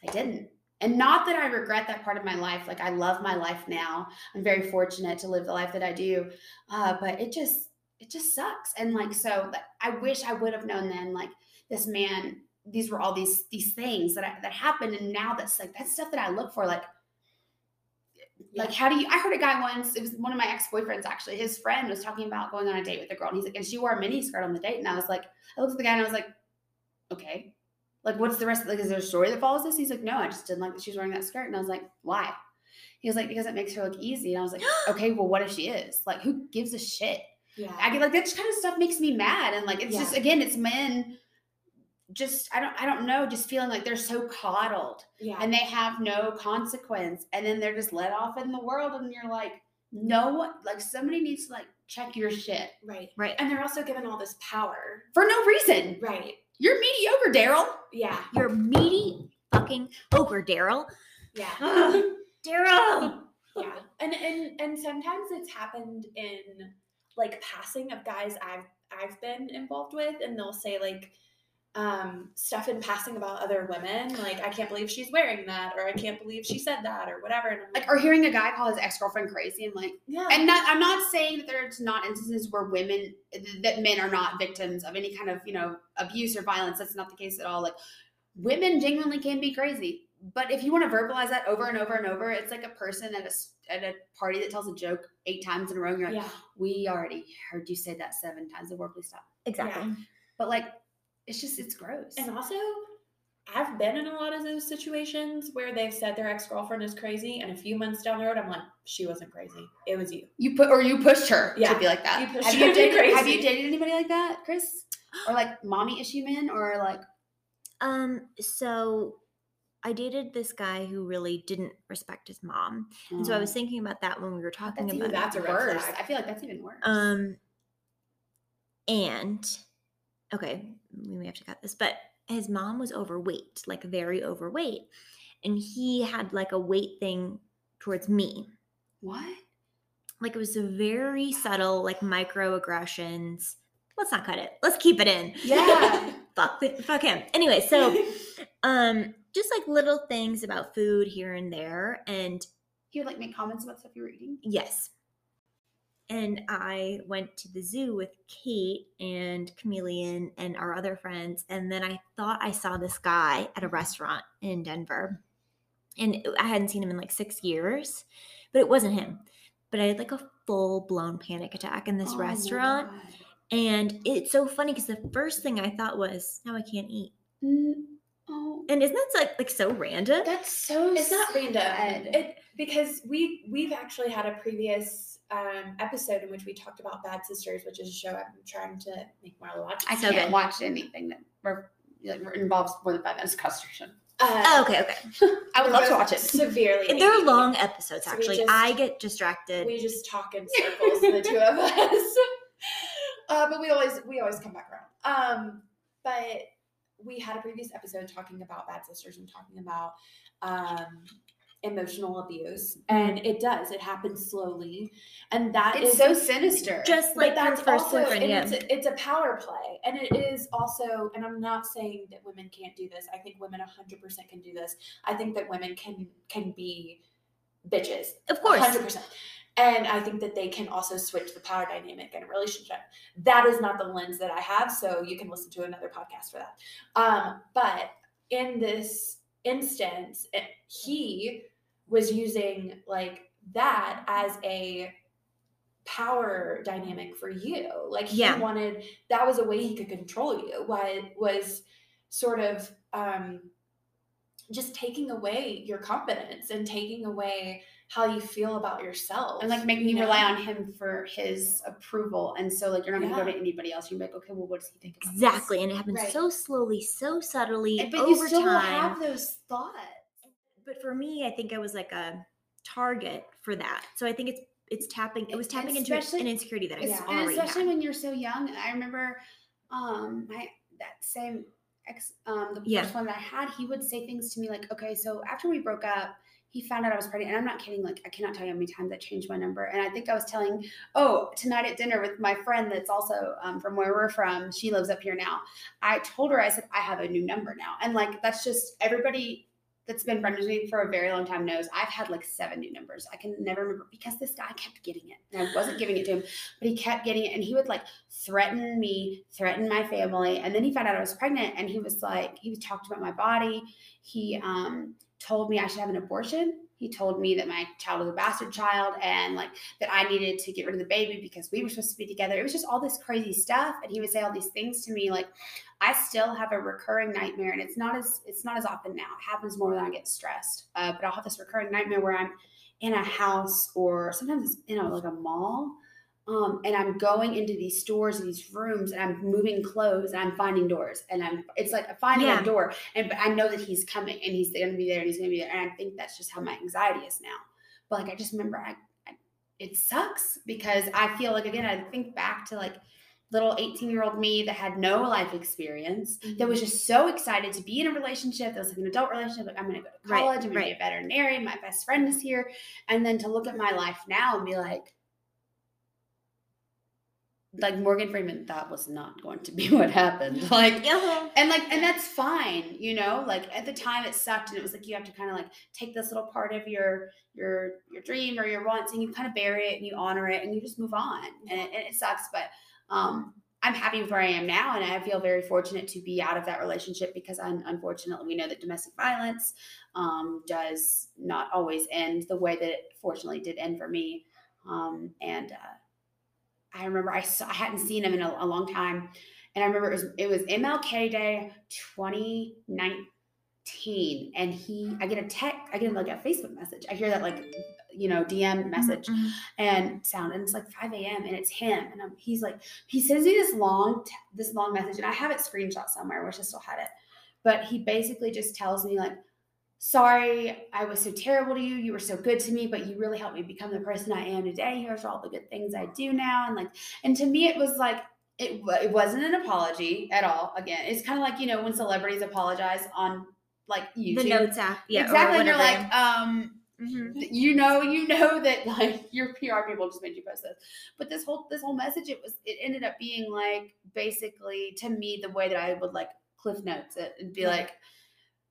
I didn't. And not that I regret that part of my life. Like I love my life now. I'm very fortunate to live the life that I do. Uh, but it just it just sucks. And like so I wish I would have known then like this man these were all these these things that I, that happened and now that's like that's stuff that I look for like like how do you i heard a guy once it was one of my ex-boyfriends actually his friend was talking about going on a date with a girl and he's like and she wore a mini skirt on the date and i was like i looked at the guy and i was like okay like what's the rest of like is there a story that follows this he's like no i just didn't like that she was wearing that skirt and i was like why he was like because it makes her look easy and i was like okay well what if she is like who gives a shit Yeah. I get like that kind of stuff makes me mad, and like it's Yeah. just again, it's men. Just I don't I don't know, just feeling like they're so coddled yeah. and they have no consequence, and then they're just let off in the world, and you're like, no one like somebody needs to like check your shit right. Right. And they're also given all this power. for no reason. Right. You're mediocre, Daryl. Yeah. You're meaty fucking ogre, Daryl. Yeah. Daryl. yeah and and and sometimes it's happened in like passing of guys i've i've been involved with and they'll say like um stuff in passing about other women like i can't believe she's wearing that or i can't believe she said that or whatever and I'm Like, or hearing a guy call his ex girlfriend crazy, and like, yeah and not I'm not saying that there's not instances where women that men are not victims of any kind of you know abuse or violence. That's not the case at all. Like, women genuinely can be crazy. But if you want to verbalize that over and over and over, it's like a person at a s- at a party that tells a joke eight times in a row. And you're like, yeah we already heard you say that seven times. The word please stop. Exactly. But like, it's just it's gross. and also I've been in a lot of those situations where they've said their ex girlfriend is crazy, and a few months down the road, I'm like, she wasn't crazy. It was you. you put or you pushed her Yeah. to be like that. You pushed have her you to be dated have you dated anybody like that, Chris? Or like mommy issue men, or like Um, so I dated this guy who really didn't respect his mom. And so I was thinking about that when we were talking That's about even that's a red worse. I feel like that's even worse. Um, and okay, we may have to cut this, but his mom was overweight, like very overweight, and he had like a weight thing towards me. what? Like it was a very subtle, like microaggressions. Let's not cut it. Let's keep it in. Yeah. fuck, fuck him. Anyway, so um, just like little things about food here and there, and He would like make comments about stuff you were eating. Yes. And I went to the zoo with Kate and Chameleon and our other friends. And then I thought I saw this guy at a restaurant in Denver. And I hadn't seen him in like six years, but it wasn't him. But I had like a full blown panic attack in this Oh restaurant. And it's so funny because the first thing I thought was, now I can't eat. Mm, oh, And isn't that like, like so random? that's so. it's not random it because we we've actually had a previous um, episode in which we talked about bad sisters which is a show i'm trying to make more watch I so can't good. watch anything that re- like, involves more than five minutes of castration. uh, Oh, okay, okay. I would love to watch it. severely They're ADD. long episodes, So actually. just- I get distracted. we just talk in circles the two of us uh, but we always we always come back around um but we had a previous episode talking about bad sisters and talking about um emotional abuse and it does it happens slowly and that It's is so sinister. just like that's first also it's, a, it's a power play and it is also and i'm not saying that women can't do this i think women 100% can do this i think that women can can be bitches Of course. 100% and i think that they can also switch the power dynamic in a relationship that is not the lens that i have so you can listen to another podcast for that um, but in this instance it, he was using like that as a power dynamic for you. Like he Yeah. wanted that was a way he could control you. Why was sort of um just taking away your confidence and taking away how you feel about yourself. and like making you you know? rely on him for his approval. And so like you're not gonna go to anybody else. You're like, okay, well, what does he think about this? Exactly. And it happens Right. so slowly, so subtly, And- But over you still will time. have those thoughts. but for me, I think I was like a target for that. So I think it's it's tapping. It was tapping into an insecurity that I Es- and especially had. when you're so young. I remember um my that same ex um the Yeah. first one that I had, he would say things to me like, okay, so after we broke up, he found out I was pregnant. And I'm not kidding, like I cannot tell you how many times I changed my number. And I think I was telling, oh, tonight at dinner with my friend that's also um, from where we're from, she lives up here now. I told her, I said, I have a new number now. And like that's just everybody that's been friends with me for a very long time knows I've had like seven new numbers. I can never remember because this guy kept getting it. And I wasn't giving it to him, but he kept getting it. And he would like threaten me, threaten my family. And then he found out I was pregnant and he was like, he talked about my body. He um told me I should have an abortion. He told me that my child was a bastard child and like that I needed to get rid of the baby because we were supposed to be together. It was just all this crazy stuff. And he would say all these things to me like I still have a recurring nightmare, and it's not as it's not as often now. It happens more when I get stressed. Uh, but I'll have this recurring nightmare where I'm in a house or sometimes it's in a, like a mall, um, and I'm going into these stores and these rooms, and I'm moving clothes, and I'm finding doors, and I'm it's like finding Yeah. a door, and but I know that he's coming, and he's going to be there, and he's going to be there, and I think that's just how my anxiety is now. But like I just remember, I, I it sucks because I feel like again I think back to like little 18 year old me that had no life experience that was just so excited to be in a relationship that was like an adult relationship like i'm going to go to Right, college i'm going right. to be a veterinarian my best friend is here and then to look at my life now and be like like morgan freeman that was not going to be what happened. Like Yeah. and like and that's fine you know? Like at the time it sucked and it was like you have to kind of like take this little part of your your your dream or your wants and you kind of bury it and you honor it and you just move on. And it, and it sucks but um i'm happy where i am now and i feel very fortunate to be out of that relationship because un- unfortunately we know that domestic violence um, does not always end the way that it fortunately did end for me. Um, and uh, i remember I, saw, I hadn't seen him in a, a long time and I remember it was it was MLK Day 2019, and he I get a text, I get like a Facebook message. I hear that like you know DM message Mhm. and sound, and it's like 5 a.m. and it's him, and I'm, he's like he sends me this long this long message, and I have it screenshot somewhere. Wish I still had it, but he basically just tells me like. Sorry, I was so terrible to you. You were so good to me, but you really helped me become the person I am today. Here's all the good things I do now, and like, and to me, it was like it, it wasn't an apology at all. Again, it's kind of like you know when celebrities apologize on like YouTube. The notes app. Yeah. exactly. And you're like, um, Mhm. you know, you know that like your PR people just made you post this. But this whole this whole message, it was it ended up being like basically to me the way that I would like cliff notes it and be Yeah. like.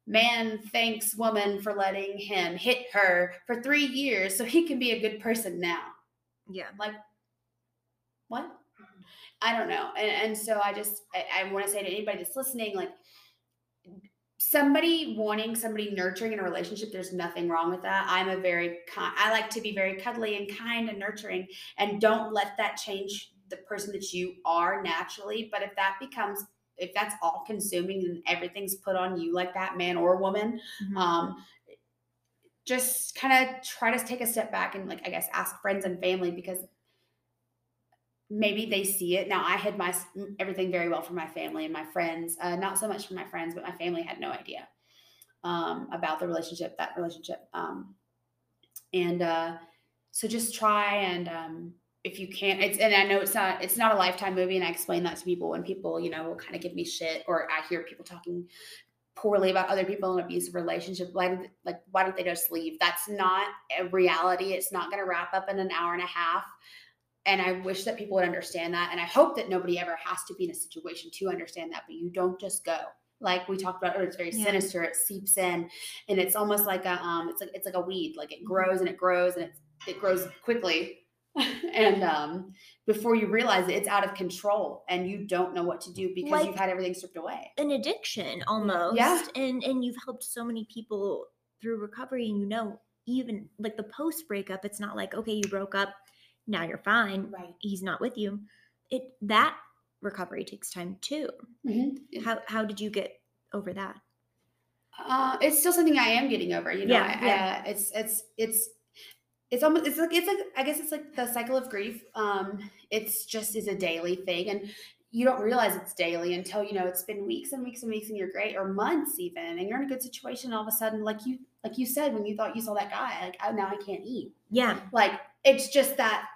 Man thanks woman for letting him hit her for three years so he can be a good person now. Yeah. like what? I don't know. And, and so i just i, I want to say to anybody that's listening like somebody wanting somebody nurturing in a relationship there's nothing wrong with that. I'm a very kind i like to be very cuddly and kind and nurturing and don't let that change the person that you are naturally. But if that becomes if that's all consuming and everything's put on you like that man or woman Mhm. um just kind of try to take a step back and like i guess ask friends and family because maybe they see it now i hid my everything very well from my family and my friends uh, not so much from my friends but my family had no idea um, about the relationship that relationship um, and uh, so just try and um, if you can't it's and i know it's not it's not a lifetime movie and i explain that to people and people you know will kind of give me shit or i hear people talking poorly about other people in an abusive relationship why did, like why don't they just leave? That's not a reality it's not going to wrap up in an hour and a half and i wish that people would understand that and i hope that nobody ever has to be in a situation to understand that but you don't just go. Like we talked about earlier, it's very Yeah. sinister it seeps in and it's almost like a um it's like it's like a weed like it grows and it grows and it, it grows quickly and um before you realize it it's out of control and you don't know what to do because Like- you've had everything stripped away An addiction almost. Yeah. And and you've helped so many people through recovery and you know even like the post breakup it's not like okay you broke up now you're fine. Right. He's not with you. It that recovery takes time too. Mhm. How how did you get over that? Uh, it's still something I am getting over. You know, Yeah, I, yeah. Uh, it's it's it's it's almost it's like it's like I guess it's like the cycle of grief. Um, it's just is a daily thing, and you don't realize it's daily until you know it's been weeks and weeks and weeks, and you're great, or months even, and you're in a good situation. All of a sudden, like you like you said when you thought you saw that guy, like oh now I can't eat. Yeah. Like it's just that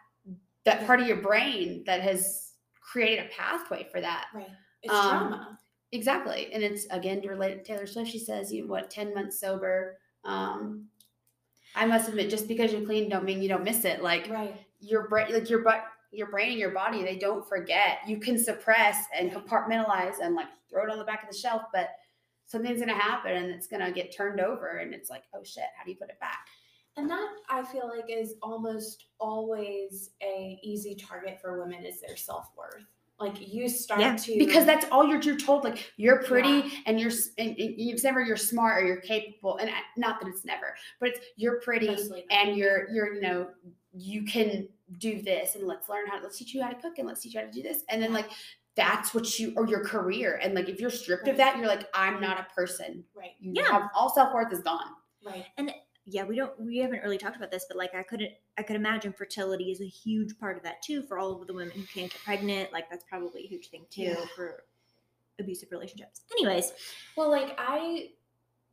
that part of your brain that has created a pathway for that. Right. It's Um, trauma. Exactly. And it's again to relate to Taylor Swift. She says, you know what, 10 months sober. Um, I must admit, just because you're clean don't mean you don't miss it. Like Right. your brain, like your butt, your brain and your body, they don't forget. You can suppress and compartmentalize and like throw it on the back of the shelf, but something's gonna happen and it's gonna get turned over and it's like, oh shit, how do you put it back? And that I feel like is almost always a easy target for women is their self worth. Like you start Yeah, to because that's all you're, you're told like you're pretty Yeah. and you're and, and it's never you're smart or you're capable and uh, not that it's never but it's you're pretty Mostly and you're you're you know you can do this and let's learn how to let's teach you how to cook and let's teach you how to do this. And then like that's what you or your career. And like if you're stripped of that you're like i'm not a person. Right, you Yeah. have all self-worth is gone. Right. Yeah we don't we haven't really talked about this but like i couldn't i could imagine fertility is a huge part of that too for all of the women who can't get pregnant like that's probably a huge thing too Yeah. for abusive relationships anyways Well, like I,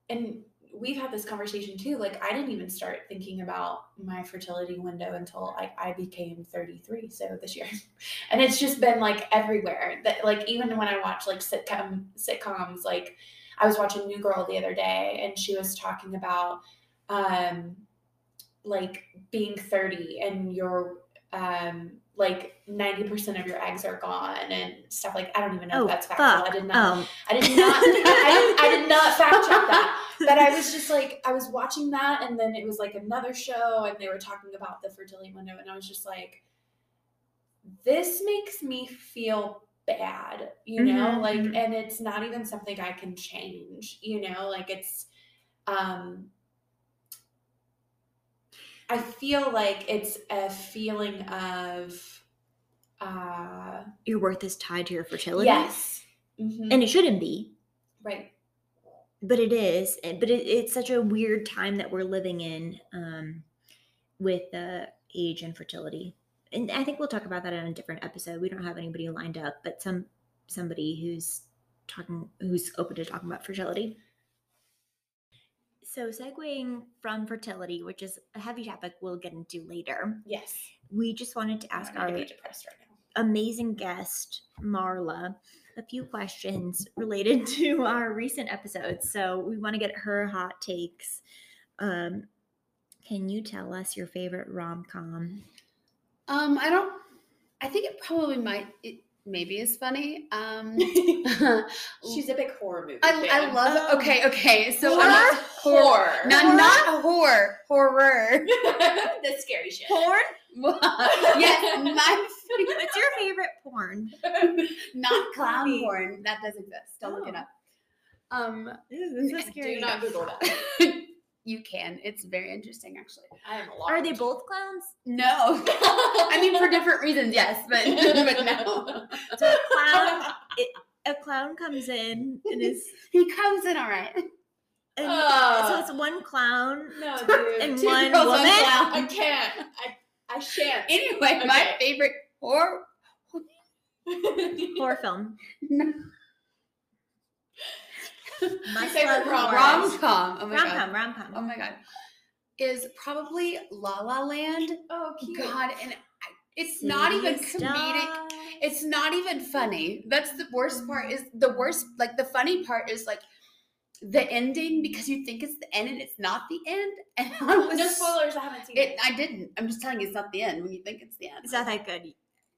and we've had this conversation too. Like I didn't even start thinking about my fertility window until like I became 33. So this year, and it's just been like everywhere. That like even when I watch like sitcom sitcoms, like I was watching New Girl the other day, and she was talking about um like being 30 and your um like 90% of your eggs are gone and stuff like I don't even know oh if that's factual. fuck I did not oh I did not. I, didn't, I did not fact check that. But I was just like, I was watching that, and then it was like another show, and they were talking about the fertility window, and I was just like, this makes me feel bad, you know, Mhm, like, mhm. and it's not even something I can change, you know, like it's, um, I feel like it's a feeling of, uh, your worth is tied to your fertility. Yes, Mhm. and it shouldn't be. Right, but it is but it, it's such a weird time that we're living in um with uh, age and fertility. And i think we'll talk about that in a different episode. We don't have anybody lined up but some somebody who's talking who's open to talking about fertility so segueing from fertility which is a heavy topic we'll get into later yes. we just wanted to ask I'm our depressed right now. amazing guest, Marla, a few questions related to our recent episodes. So we want to get her hot takes. Um, can you tell us your favorite rom com? um i don't i think it probably might it maybe is funny um She's a big horror movie. I, fan. I love Oh. okay okay so Horror? I'm horror. not not horror horror the scary shit. Porn? yes my What's your favorite porn? not clown Movie. porn that does exist don't look it Oh. up um This is so Do scary. not Google that. You can it's very interesting actually I am Are they both clowns? no i mean for different reasons yes but but no So a clown, it, a clown comes in and is he comes in all right and so Ah. it's one clown No, dude. and Two one girls, one woman. clown. I can't. I I shan't. anyway my favorite horror Horror film. Must favorite love rom- horror. rom com oh my Rom god com, rom com. oh my god is probably la la land oh, cute. God, and I, it's not even comedic. It's not even funny. That's the worst part. Mm-hmm. Is the worst like the funny part is like the ending because you think it's the end and it's not the end. And I was No spoilers. I haven't seen It, it. I didn't. I'm just telling you, it's not the end when you think it's the end. It's not that good.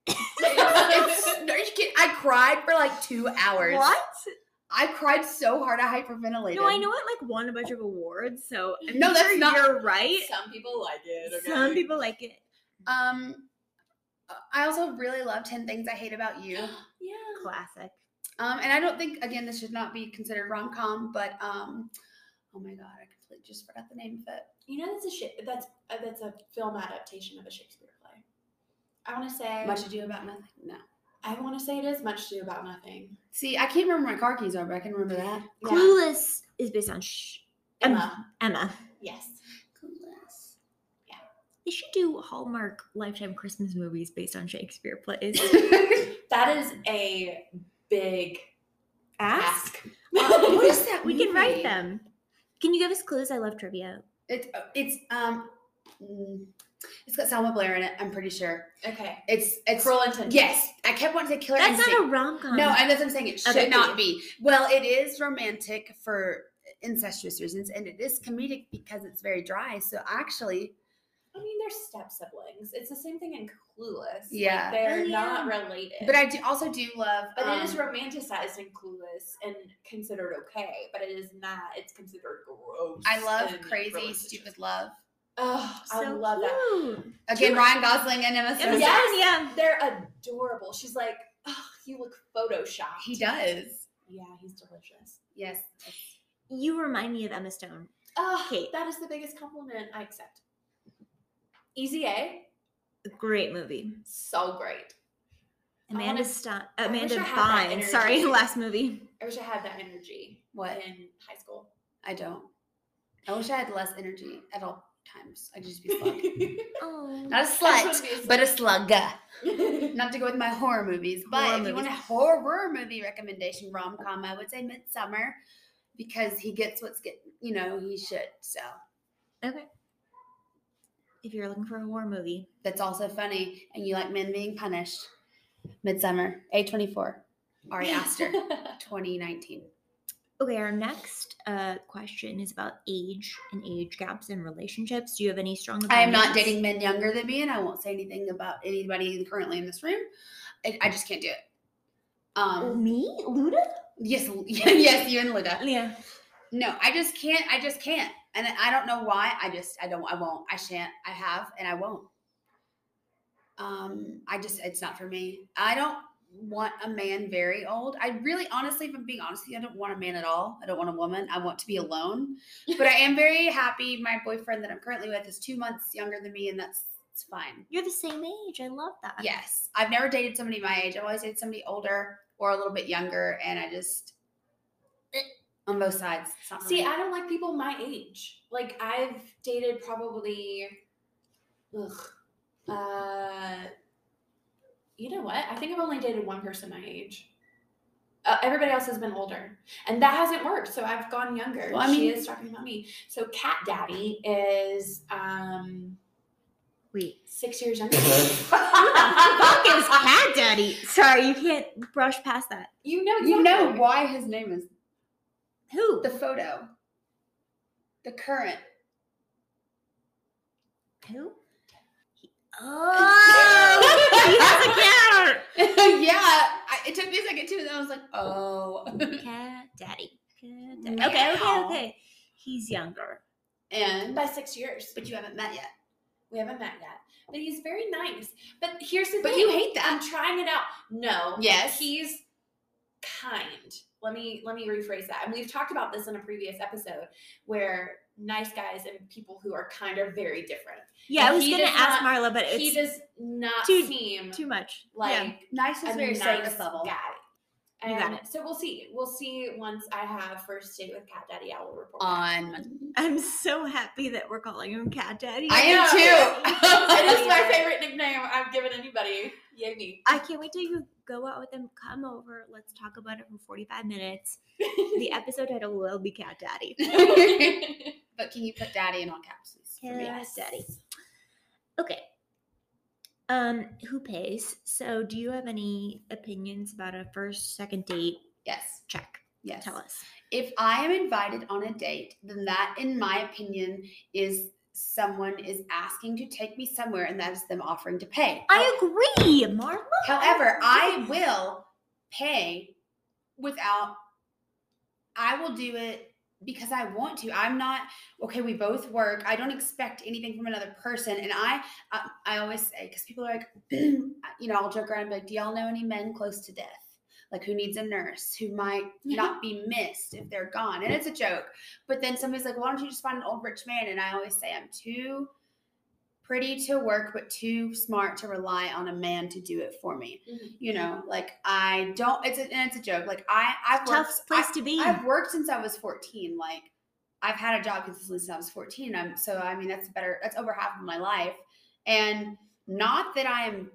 It's- no, you kidding? I cried for like two hours. What? I cried so hard I hyperventilated. No, I know it like won a bunch of awards, so I'm No, that's sure not- You're right. Some people like it. Some people like it. Um, I also really love Ten Things I Hate About You. Yeah. Classic. Um, and I don't think again this should not be considered rom com, but um, oh my god, I completely just forgot the name of it. You know that's a shit. That's uh, that's a film adaptation of a Shakespeare play. I want to say Much ado about nothing. No. I want to say it is much ado about nothing. See, I can't remember my car keys are, but I can remember that. Yeah. Clueless is based on sh- Emma. Emma. Yes. Clueless. Yeah. They should do Hallmark Lifetime Christmas movies based on Shakespeare plays. That is a big Ask. ask. Oh, what is that? We can write them. Can you give us clues? I love trivia. It's it's um, mm, it's got Selma Blair in it. I'm pretty sure. okay. It's it's Cruel Intentions. yes. I kept wanting to say Killer That's Instinct. not a rom com. No, and that's what I'm saying. It should Okay. not be. Well, it is romantic for incestuous reasons, and it is comedic because it's very dry. So actually, I mean, they're step siblings. It's the same thing in Clueless. Like, Yeah. they're Oh, yeah. not related. but I do also do love. But um, it is romanticized in Clueless and considered okay. But it is not. It's considered gross. I love in crazy, Cruel stupid love. Oh, I So love that. Again, Ryan Gosling and Emma Emma Stone. Yes. Yeah. They're adorable. She's like, oh, you look photoshopped. He does. Yeah, he's delicious. Yes. You remind me of Emma Stone. Oh, Kate. that is the biggest compliment I accept. Easy A, A great movie. so great. I Amanda wanna- Stein. Amanda I had that Bynes. Sorry, last movie. I wish I had that energy What? in high school. I don't. I wish I had less energy at all times. I'd just be a slug. Oh. Not a just slut, a but a slugga. slut. Not to go with my horror movies, but Horror if you want a horror movie recommendation rom com, I would say Midsommar because he gets what's get you know he should. So Okay. If you're looking for a horror movie, that's also funny, and you like men being punished. Midsommar, A twenty four, Ari Aster, twenty nineteen. Okay, our next uh, question is about age and age gaps in relationships. Do you have any strong I am not dating men younger than me, and I won't say anything about anybody currently in this room. I, I just can't do it. Um, Me? Luda? yes, yes, you and Luda. Yeah. No, I just can't. I just can't, and I don't know why. I just, I don't, I won't. I shan't. I have, and I won't. Um, I just, it's not for me. I don't want a man very old. I really, honestly, if I'm being honest with you, I don't want a man at all. I don't want a woman. I want to be alone. But I am very happy. My boyfriend that I'm currently with is two months younger than me, and that's it's fine. You're the same age. I love that. Yes, I've never dated somebody my age. I've always dated somebody older or a little bit younger, and I just eh, on both sides. It's not for See, me. I don't like people my age. Like I've dated probably, ugh, uh, you know what? I think I've only dated one person my age. Uh, everybody else has been older, and that hasn't worked. So I've gone younger. Well, I she is talking about me. So Cat Daddy is um Wait. six years younger. Fuck is cat daddy. Sorry, you can't brush past that. You know, You know exactly. why his name is Who? the photo, the current. Who? He- Oh, he has a cat. yeah, I, it took me a second too, and then I was like, oh. Cat daddy. Cat daddy. Okay, okay, okay. He's younger. and by six years. but you haven't met yet. We haven't met yet, but he's very nice. But here's the But thing: you hate that. I'm trying it out. No. Yes. He's kind. Let me let me rephrase that. And we've talked about this in a previous episode where nice guys and people who are kind are very different. Yeah, I was gonna ask not- Marla, but it's he does not too- seem too much. like yeah. Nice is a very nice surface level. guy. You got And so we'll see. We'll see once I have first date with Cat Daddy. I will report. On back. I'm so happy that we're calling him Cat Daddy. I am too. it is my favorite nickname I've given anybody. Yay me. I can't wait till you go out with them, Come over. Let's talk about it for 45 minutes. The episode title will be Cat Daddy. but can you put daddy in all caps, please? for Daddy. Okay. Um, who pays? So, do you have any opinions about a first, second date? Yes. Check. Yes. Tell us. If I am invited on a date, then that, in my opinion, is someone is asking to take me somewhere, and that is them offering to pay. I agree, Marla. However, I will pay without, I will do it because I want to. I'm not, okay, we both work. I don't expect anything from another person. And I, I, I always say, because people are like, you know, I'll joke around and be like, do y'all know any men close to death? Like who needs a nurse, who might not be missed if they're gone. And it's a joke. But then somebody's like, why don't you just find an old rich man? And I always say, I'm too pretty to work, but too smart to rely on a man to do it for me. Mhm. You know, like I don't. It's a, and it's a joke. Like I, I've Tough worked, place I, to be. I've worked since I was 14. Like I've had a job consistently since I was 14. I'm so I mean that's better. That's over half of my life, and not that I am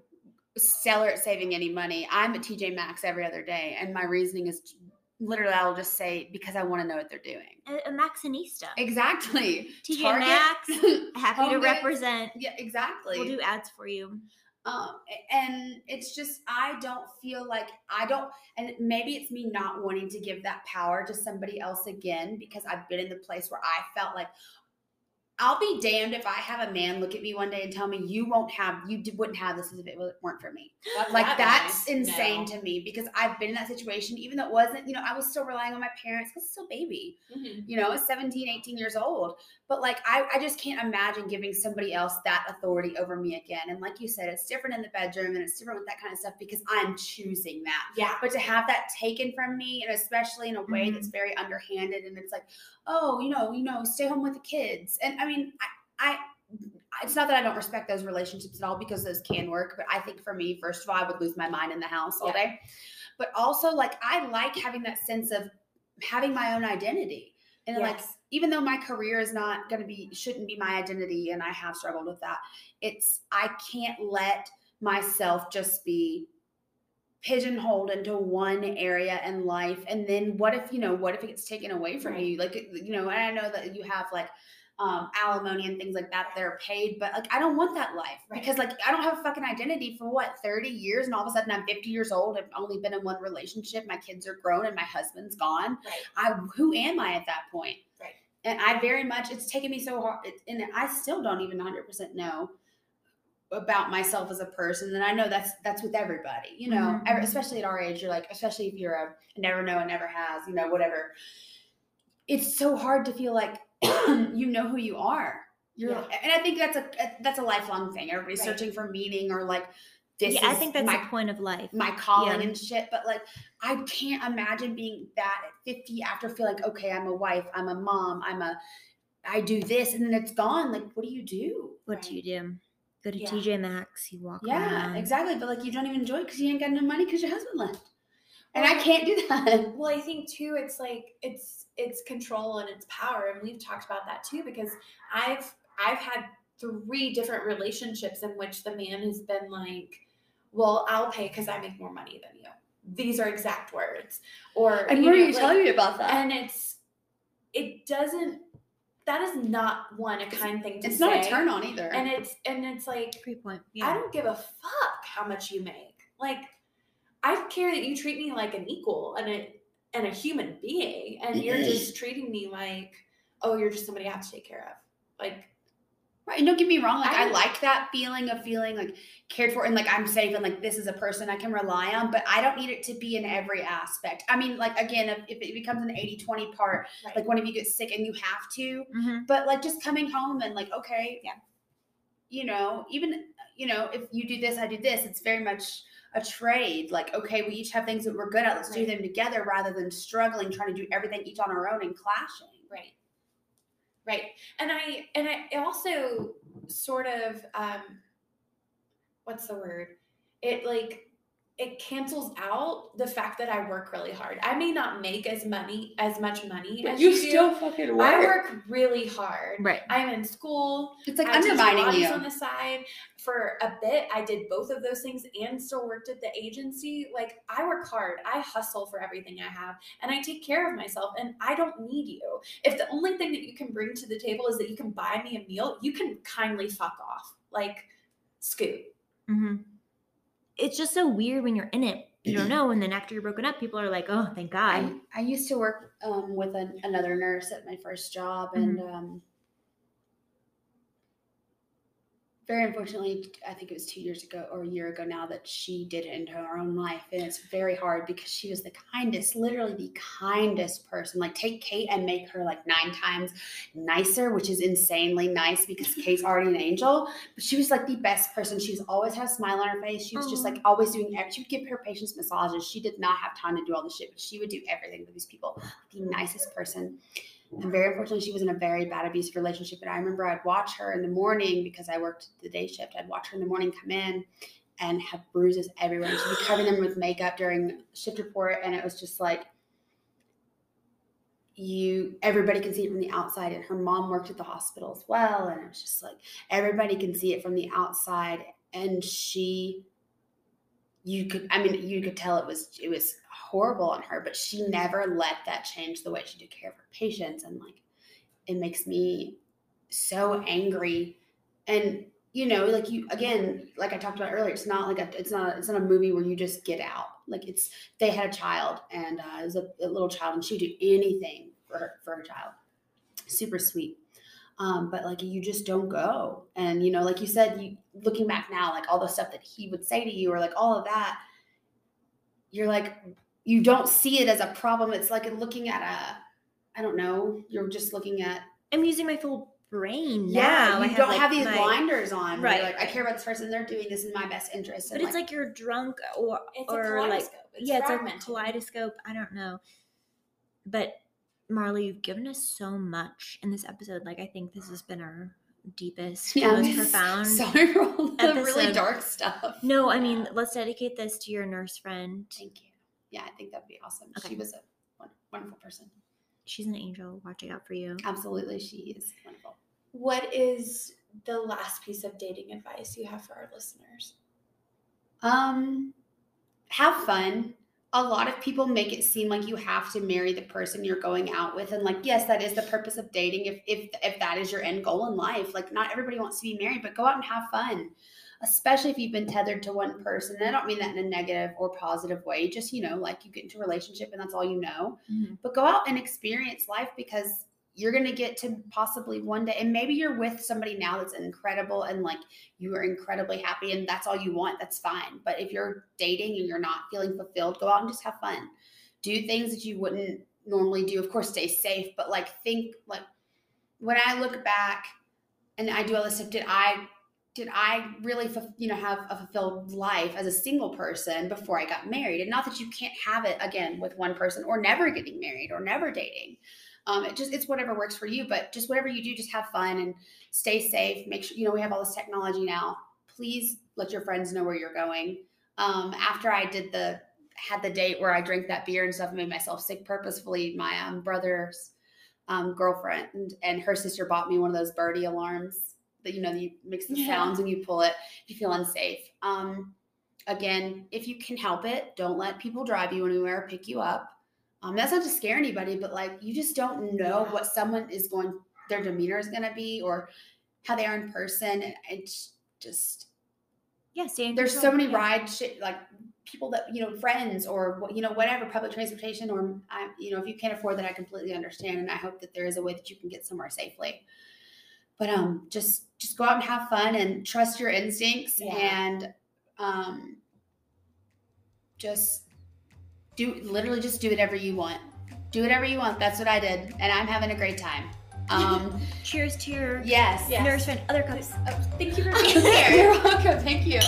stellar at saving any money. I'm at TJ Maxx every other day, and my reasoning is literally I will just say because I want to know what they're doing. a, a Maxxinista. Exactly. TJ Target. Maxx, happy Home to Goods. represent. Yeah, exactly. We'll do ads for you. Um, and it's just I don't feel like I don't, and maybe it's me not wanting to give that power to somebody else again because I've been in the place where I felt like I'll be damned if I have a man look at me one day and tell me you won't have, you wouldn't have this if it weren't for me. Not Like that that's nice. insane No. to me because I've been in that situation, even though it wasn't, you know, I was still relying on my parents because still a baby Mhm. you know, 17, 18 years old. But like, I, I just can't imagine giving somebody else that authority over me again. And like you said, it's different in the bedroom and it's different with that kind of stuff because I'm choosing that. Yeah. But to have that taken from me, and especially in a way Mhm. that's very underhanded, and it's like, oh, you know, you know, stay home with the kids. And I mean, I, I, it's not that I don't respect those relationships at all because those can work. But I think for me, first of all, I would lose my mind in the house all Yeah. day. But also, like, I like having that sense of having my own identity. And like, even though my career is not going to be, shouldn't be my identity, and I have struggled with that, it's, I can't let myself just be pigeonholed into one area in life. And then what if, you know, what if it gets taken away from Right. you? Like, you know, and I know that you have like, um, alimony and things like that that are paid, but like I don't want that life Right. because like I don't have a fucking identity for what 30 years, and all of a sudden I'm 50 years old. I've only been in one relationship. My kids are grown, and my husband's gone. Right. I who am I at that point? Right. And I very much it's taken me so hard, and I still don't even 100 percent know about myself as a person. And I know that's that's with everybody, you know, Mhm. ever- especially at our age. You're like, especially if you're a never know and never has, you know, whatever. It's so hard to feel like you know who you are. You're, Yeah. and I think that's a that's a lifelong thing. Everybody's Right. searching for meaning or like this yeah, I think that's my the point of life. my calling Yeah. and shit. But like, I can't imagine being that at 50 after feeling like, okay, I'm a wife, I'm a mom, I'm a, I do this, and then it's gone. Like, what do you do? what do you do? Go to Yeah. TJ Maxx. You walk Yeah, around. exactly. But like, you don't even enjoy it because you ain't got no money because your husband left, and Well, I can't do that. Well, I think too, it's like it's it's control and it's power, and we've talked about that too because I've I've had three different relationships in which the man has been like, "Well, I'll pay because I make more money than you." These are exact words, or And you what are know, you like- telling me about that? And it's it doesn't. That is not one a kind thing to it's say. not a turn on either. and it's and it's like Great point. I don't give a fuck how much you make. Like, I care that you treat me like an equal and a and a human being, and you're just treating me like, oh, you're just somebody I have to take care of. Like, Right. And don't get me wrong. Like I, I- like that feeling of feeling like cared for and like I'm safe and like this is a person I can rely on, but I don't need it to be in every aspect. I mean, like again, if, if it becomes an 80-20 part, right. like one of you gets sick and you have to, Mhm. but like just coming home and like, okay, Yeah. you know, even you know, if you do this, I do this, it's very much a trade. Like, okay, we each have things that we're good at. Let's do them together rather than struggling trying to do everything each on our own and clashing. Right. Right. And I and I also sort of um what's the word? It like it cancels out the fact that I work really hard. I may not make as money as much money as you, do. fucking work. I work really hard. Right. I'm in school. It's like I teach undermining you. on the side. For a bit, I did both of those things and still worked at the agency. Like I work hard. I hustle for everything I have, and I take care of myself. And I don't need you. If the only thing that you can bring to the table is that you can buy me a meal, you can kindly fuck off. Like, scoot. hmm It's just so weird when you're in it. You don't know, and then after you're broken up, people are like, "Oh, thank God." I, I used to work um, with an, another nurse at my first job, and Mm-hmm. um, very unfortunately, I think it was two years ago or a year ago now that she did it into her own life, and it's very hard because she was the kindest, literally the kindest person. Like take Kate and make her like nine times nicer, which is insanely nice because Kate's already an angel. But she was like the best person. She was always had a smile on her face. She was just like always doing. ev- She would give her patients massages. She did not have time to do all the shit, but she would do everything for these people. The nicest person. And very unfortunately, she was in a very bad abusive relationship. And I remember I'd watch her in the morning because I worked the day shift. I'd watch her in the morning come in and have bruises everywhere. And she'd be covering them with makeup during shift report. And it was just like, you everybody can see it from the outside and her mom worked at the hospital as well and it was just like everybody can see it from the outside and she you could i mean you could tell it was it was horrible on her but she never let that change the way she took care of her patients. And like it makes me so angry. And you know like you again like i talked about earlier it's not like a it's not it's not a movie where you just get out. Like it's they had a child and uh, it was a, a little child and she'd do anything for her for her child. Super sweet. Um, but like you just don't go. And you know like you said you looking back now like all the stuff that he would say to you or like all of that you're like you don't see it as a problem it's like looking at a i don't know you're just looking at I'm using my full brain yeah now. I you don't like, have these my- blinders on Right, like i care about this person they're doing this in my best interest But and, it's like you're drunk or It's or a like. It's yeah, fragmented. it's a kaleidoscope. I don't know. But Marley, you've given us so much in this episode. Like I think this has been our deepest, yeah, most profound. sorry for all the really dark stuff No, I mean, let's dedicate this to your nurse friend. thank you yeah i think that'd be awesome Okay. she was a wonderful person She's an angel watching out for you. absolutely she is wonderful What is the last piece of dating advice you have for our listeners? Um, have fun. A lot of people make it seem like you have to marry the person you're going out with, and like, yes, that is the purpose of dating. If if if that is your end goal in life, like, not everybody wants to be married, but go out and have fun. Especially if you've been tethered to one person. And I don't mean that in a negative or positive way. Just you know, like you get into a relationship and that's all you know. Mhm. But go out and experience life because you're going to get to possibly one day and maybe you're with somebody now that's incredible and like you are incredibly happy and that's all you want that's fine but if you're dating and you're not feeling fulfilled go out and just have fun do things that you wouldn't normally do of course stay safe but like think like when i look back and i do all this stuff did i did i really you know have a fulfilled life as a single person before i got married? And not that you can't have it again with one person or never getting married or never dating. Um, it just it's whatever works for you but just whatever you do just have fun and stay safe. Make sure you know we have all this technology now. Please let your friends know where you're going. Um, after i did the had the date where i drank that beer and stuff and made myself sick purposefully my um, brother's um, girlfriend and, and her sister bought me one of those birdie alarms that you know you makes the Yeah. sounds and you pull it if you feel unsafe um, again if you can help it don't let people drive you anywhere or pick you up um, that's not to scare anybody, but like you just don't know Yeah. what someone is going, their demeanor is going to be, or how they are in person. And It's just Yeah, there's so many Yeah. ride shit like people that you know friends or you know whatever public transportation or I, you know if you can't afford that, I completely understand, and I hope that there is a way that you can get somewhere safely. But um, just just go out and have fun and trust your instincts Yeah. and um, just do literally just do whatever you want. Do whatever you want. That's what I did, and I'm having a great time. Um, Cheers to your yes. Nurse friend. Other cups. Oh, thank you for being here. You're welcome. Thank you.